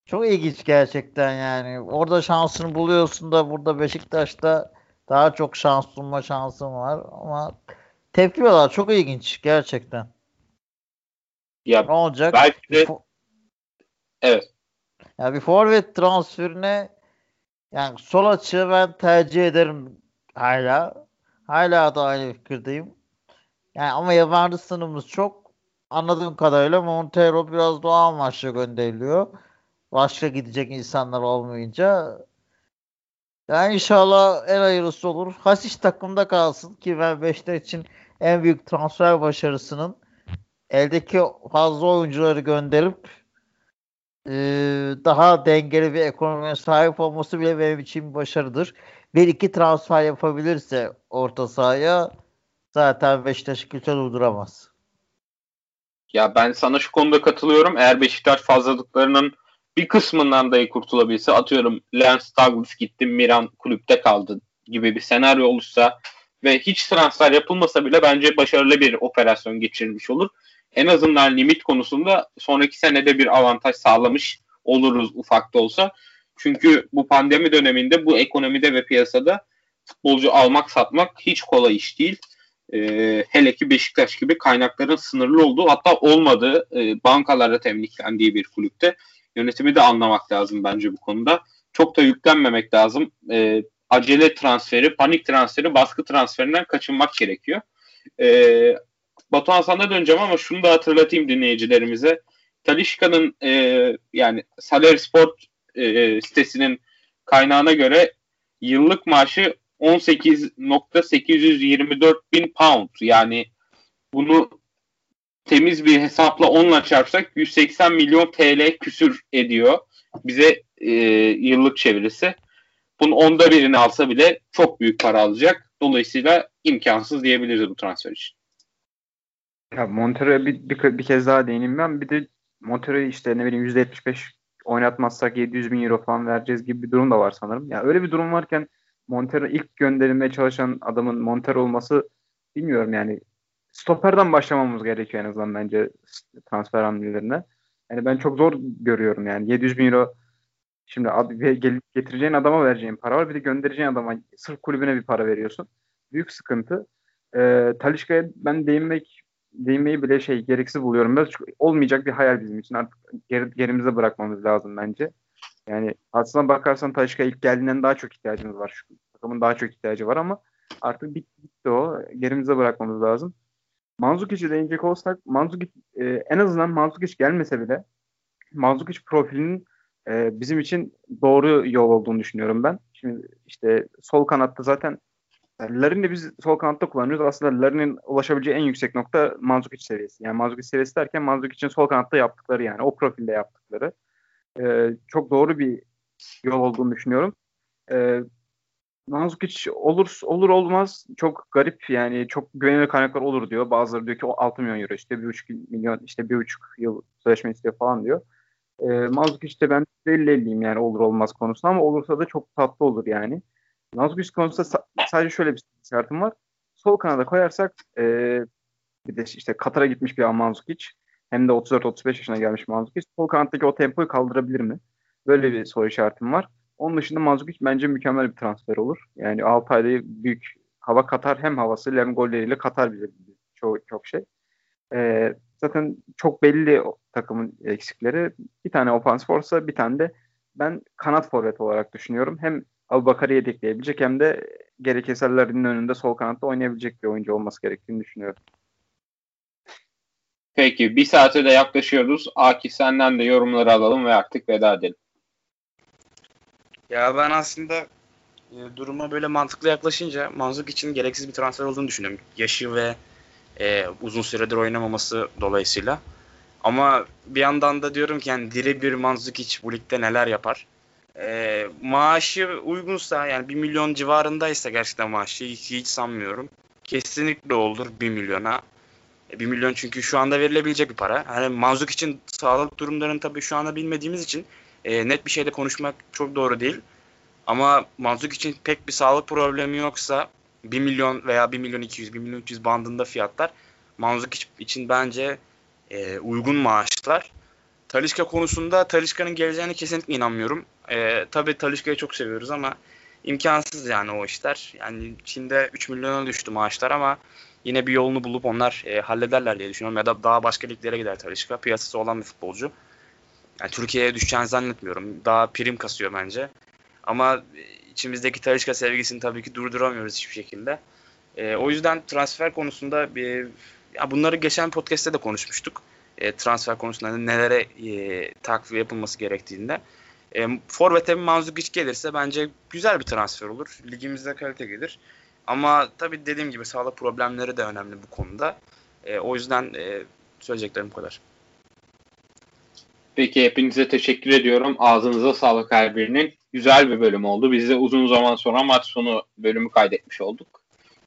Çok ilginç gerçekten yani. Orada şansını buluyorsun da burada Beşiktaş'ta daha çok şans bulma şansın var ama tepiyorlar. Çok ilginç gerçekten. Ya ne olacak? Belki de evet. Ya bir forvet transferine yani sol açığı ben tercih ederim hala. Hala da aynı fikirdeyim. Yani ama yabancı sınırımız çok. Anladığım kadarıyla Montero biraz doğa amaçlı gönderiliyor. Başka gidecek insanlar olmayınca. Yani inşallah en hayırlısı olur. Hasiş takımda kalsın ki ben Beşiktaş için en büyük transfer başarısının eldeki fazla oyuncuları gönderip daha dengeli bir ekonomiye sahip olması bile benim için başarıdır. Bir iki transfer yapabilirse orta sahaya zaten Beşiktaş kimse durduramaz. Ya ben sana şu konuda katılıyorum. Eğer Beşiktaş fazlalıklarının bir kısmından dahi kurtulabilse atıyorum Lance Douglas gitti Miran kulüpte kaldı gibi bir senaryo olursa ve hiç transfer yapılmasa bile bence başarılı bir operasyon geçirilmiş olur. En azından limit konusunda sonraki senede bir avantaj sağlamış oluruz ufak da olsa. Çünkü bu pandemi döneminde bu ekonomide ve piyasada futbolcu almak satmak hiç kolay iş değil. Ee, hele ki Beşiktaş gibi kaynakların sınırlı olduğu hatta olmadığı e, bankalara temliklendiği bir kulüpte yönetimi de anlamak lazım bence bu konuda. Çok da yüklenmemek lazım. Ee, acele transferi, panik transferi, baskı transferinden kaçınmak gerekiyor. Ee, Batuhan sana döneceğim ama şunu da hatırlatayım dinleyicilerimize. Talişka'nın e, yani Saler Sport e, sitesinin kaynağına göre yıllık maaşı 18.824 bin pound. Yani bunu temiz bir hesapla onunla çarpsak 180 milyon TL küsür ediyor. Bize e, yıllık çevirisi. Bunun onda birini alsa bile çok büyük para alacak. Dolayısıyla imkansız diyebiliriz bu transfer için. Ya Montero'ya bir, bir, bir kez daha değineyim ben. Bir de Montero'yu işte ne bileyim %75 oynatmazsak 700 bin euro falan vereceğiz gibi bir durum da var sanırım. Ya öyle bir durum varken Montero ilk gönderilmeye çalışan adamın Montero olması bilmiyorum yani stoperden başlamamız gerekiyor en azından bence transfer hamlelerine. Yani ben çok zor görüyorum yani 700 bin euro Şimdi abi getireceğin adama vereceğin para var. Bir de göndereceğin adama sırf kulübüne bir para veriyorsun. Büyük sıkıntı. Ee, Talişka'ya ben değinmek değinmeyi bile şey gereksiz buluyorum. Biraz olmayacak bir hayal bizim için. Artık geri, gerimize bırakmamız lazım bence. Yani aslına bakarsan Talişka ilk geldiğinden daha çok ihtiyacımız var. Şu takımın daha çok ihtiyacı var ama Artık bitti, bitti o. Gerimize bırakmamız lazım. Manzukic'e değinecek olsak Manzukic e, en azından Manzukic gelmese bile Manzukic profilinin e, bizim için doğru yol olduğunu düşünüyorum ben. Şimdi işte sol kanatta zaten Larin'i biz sol kanatta kullanıyoruz. Aslında Larin'in ulaşabileceği en yüksek nokta Manzukic seviyesi. Yani Manzukic seviyesi derken Manzukic'in sol kanatta yaptıkları yani o profilde yaptıkları. E, çok doğru bir yol olduğunu düşünüyorum. E, Manzukic olur olur olmaz çok garip yani çok güvenilir kaynaklar olur diyor. Bazıları diyor ki o 6 milyon euro işte 1,5 milyon işte 1,5 yıl sözleşme istiyor falan diyor. E, Manzukic de ben belli elliyim yani olur olmaz konusunda ama olursa da çok tatlı olur yani. Manzukic konusunda sa- sadece şöyle bir şartım var. Sol kanada koyarsak e, bir de işte Katar'a gitmiş bir Manzukic hem de 34-35 yaşına gelmiş Manzukic. Sol kanattaki o tempoyu kaldırabilir mi? Böyle bir soru işaretim var. Onun dışında Manzukic bence mükemmel bir transfer olur. Yani Altay'da büyük hava katar hem havasıyla hem golleriyle katar bize çok, çok şey. Ee, zaten çok belli takımın eksikleri. Bir tane ofansif olsa bir tane de ben kanat forvet olarak düşünüyorum. Hem Abubakar'ı yedekleyebilecek hem de gerekirse önünde sol kanatta oynayabilecek bir oyuncu olması gerektiğini düşünüyorum. Peki bir saate de yaklaşıyoruz. Akif senden de yorumları alalım ve artık veda edelim. Ya ben aslında e, duruma böyle mantıklı yaklaşınca Manzuk için gereksiz bir transfer olduğunu düşünüyorum. Yaşı ve e, uzun süredir oynamaması dolayısıyla. Ama bir yandan da diyorum ki yani diri bir Manzukic bu ligde neler yapar. E, maaşı uygunsa yani 1 milyon civarındaysa gerçekten maaşı hiç, hiç sanmıyorum. Kesinlikle olur 1 milyona. 1 e, milyon çünkü şu anda verilebilecek bir para. Yani Manzuk için sağlık durumlarını tabii şu anda bilmediğimiz için e, net bir şeyde konuşmak çok doğru değil. Ama Manzuk için pek bir sağlık problemi yoksa 1 milyon veya 1 milyon 200, 1 milyon 300 bandında fiyatlar Manzuk için bence e, uygun maaşlar. Talişka konusunda Talişka'nın geleceğine kesinlikle inanmıyorum. E, tabii Talişka'yı çok seviyoruz ama imkansız yani o işler. Yani Çin'de 3 milyona düştü maaşlar ama yine bir yolunu bulup onlar e, hallederler diye düşünüyorum. Ya da daha başka liglere gider Talişka. Piyasası olan bir futbolcu. Yani Türkiye'ye düşeceğini zannetmiyorum. Daha prim kasıyor bence. Ama içimizdeki Talişka sevgisini tabii ki durduramıyoruz hiçbir şekilde. E, o yüzden transfer konusunda bir ya bunları geçen podcast'te de konuşmuştuk. E, transfer konusunda nelere e, takviye yapılması gerektiğinde. E, Forvet'e bir Manzukic gelirse bence güzel bir transfer olur. Ligimizde kalite gelir. Ama tabii dediğim gibi sağlık problemleri de önemli bu konuda. E, o yüzden e, söyleyeceklerim bu kadar. Peki hepinize teşekkür ediyorum. Ağzınıza sağlık her birinin. Güzel bir bölüm oldu. Biz de uzun zaman sonra maç sonu bölümü kaydetmiş olduk.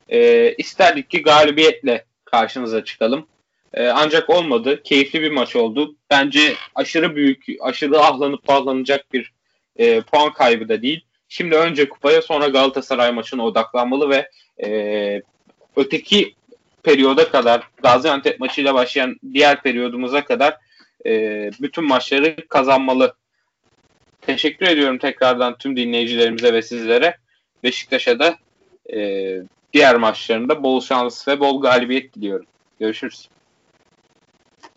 Ee, isterdik ki galibiyetle karşınıza çıkalım. Ee, ancak olmadı. Keyifli bir maç oldu. Bence aşırı büyük, aşırı ahlanıp bağlanacak bir e, puan kaybı da değil. Şimdi önce kupaya sonra Galatasaray maçına odaklanmalı ve e, öteki periyoda kadar Gaziantep maçıyla başlayan diğer periyodumuza kadar e, bütün maçları kazanmalı. Teşekkür ediyorum tekrardan tüm dinleyicilerimize ve sizlere. Beşiktaş'a da e, diğer maçlarında bol şans ve bol galibiyet diliyorum. Görüşürüz.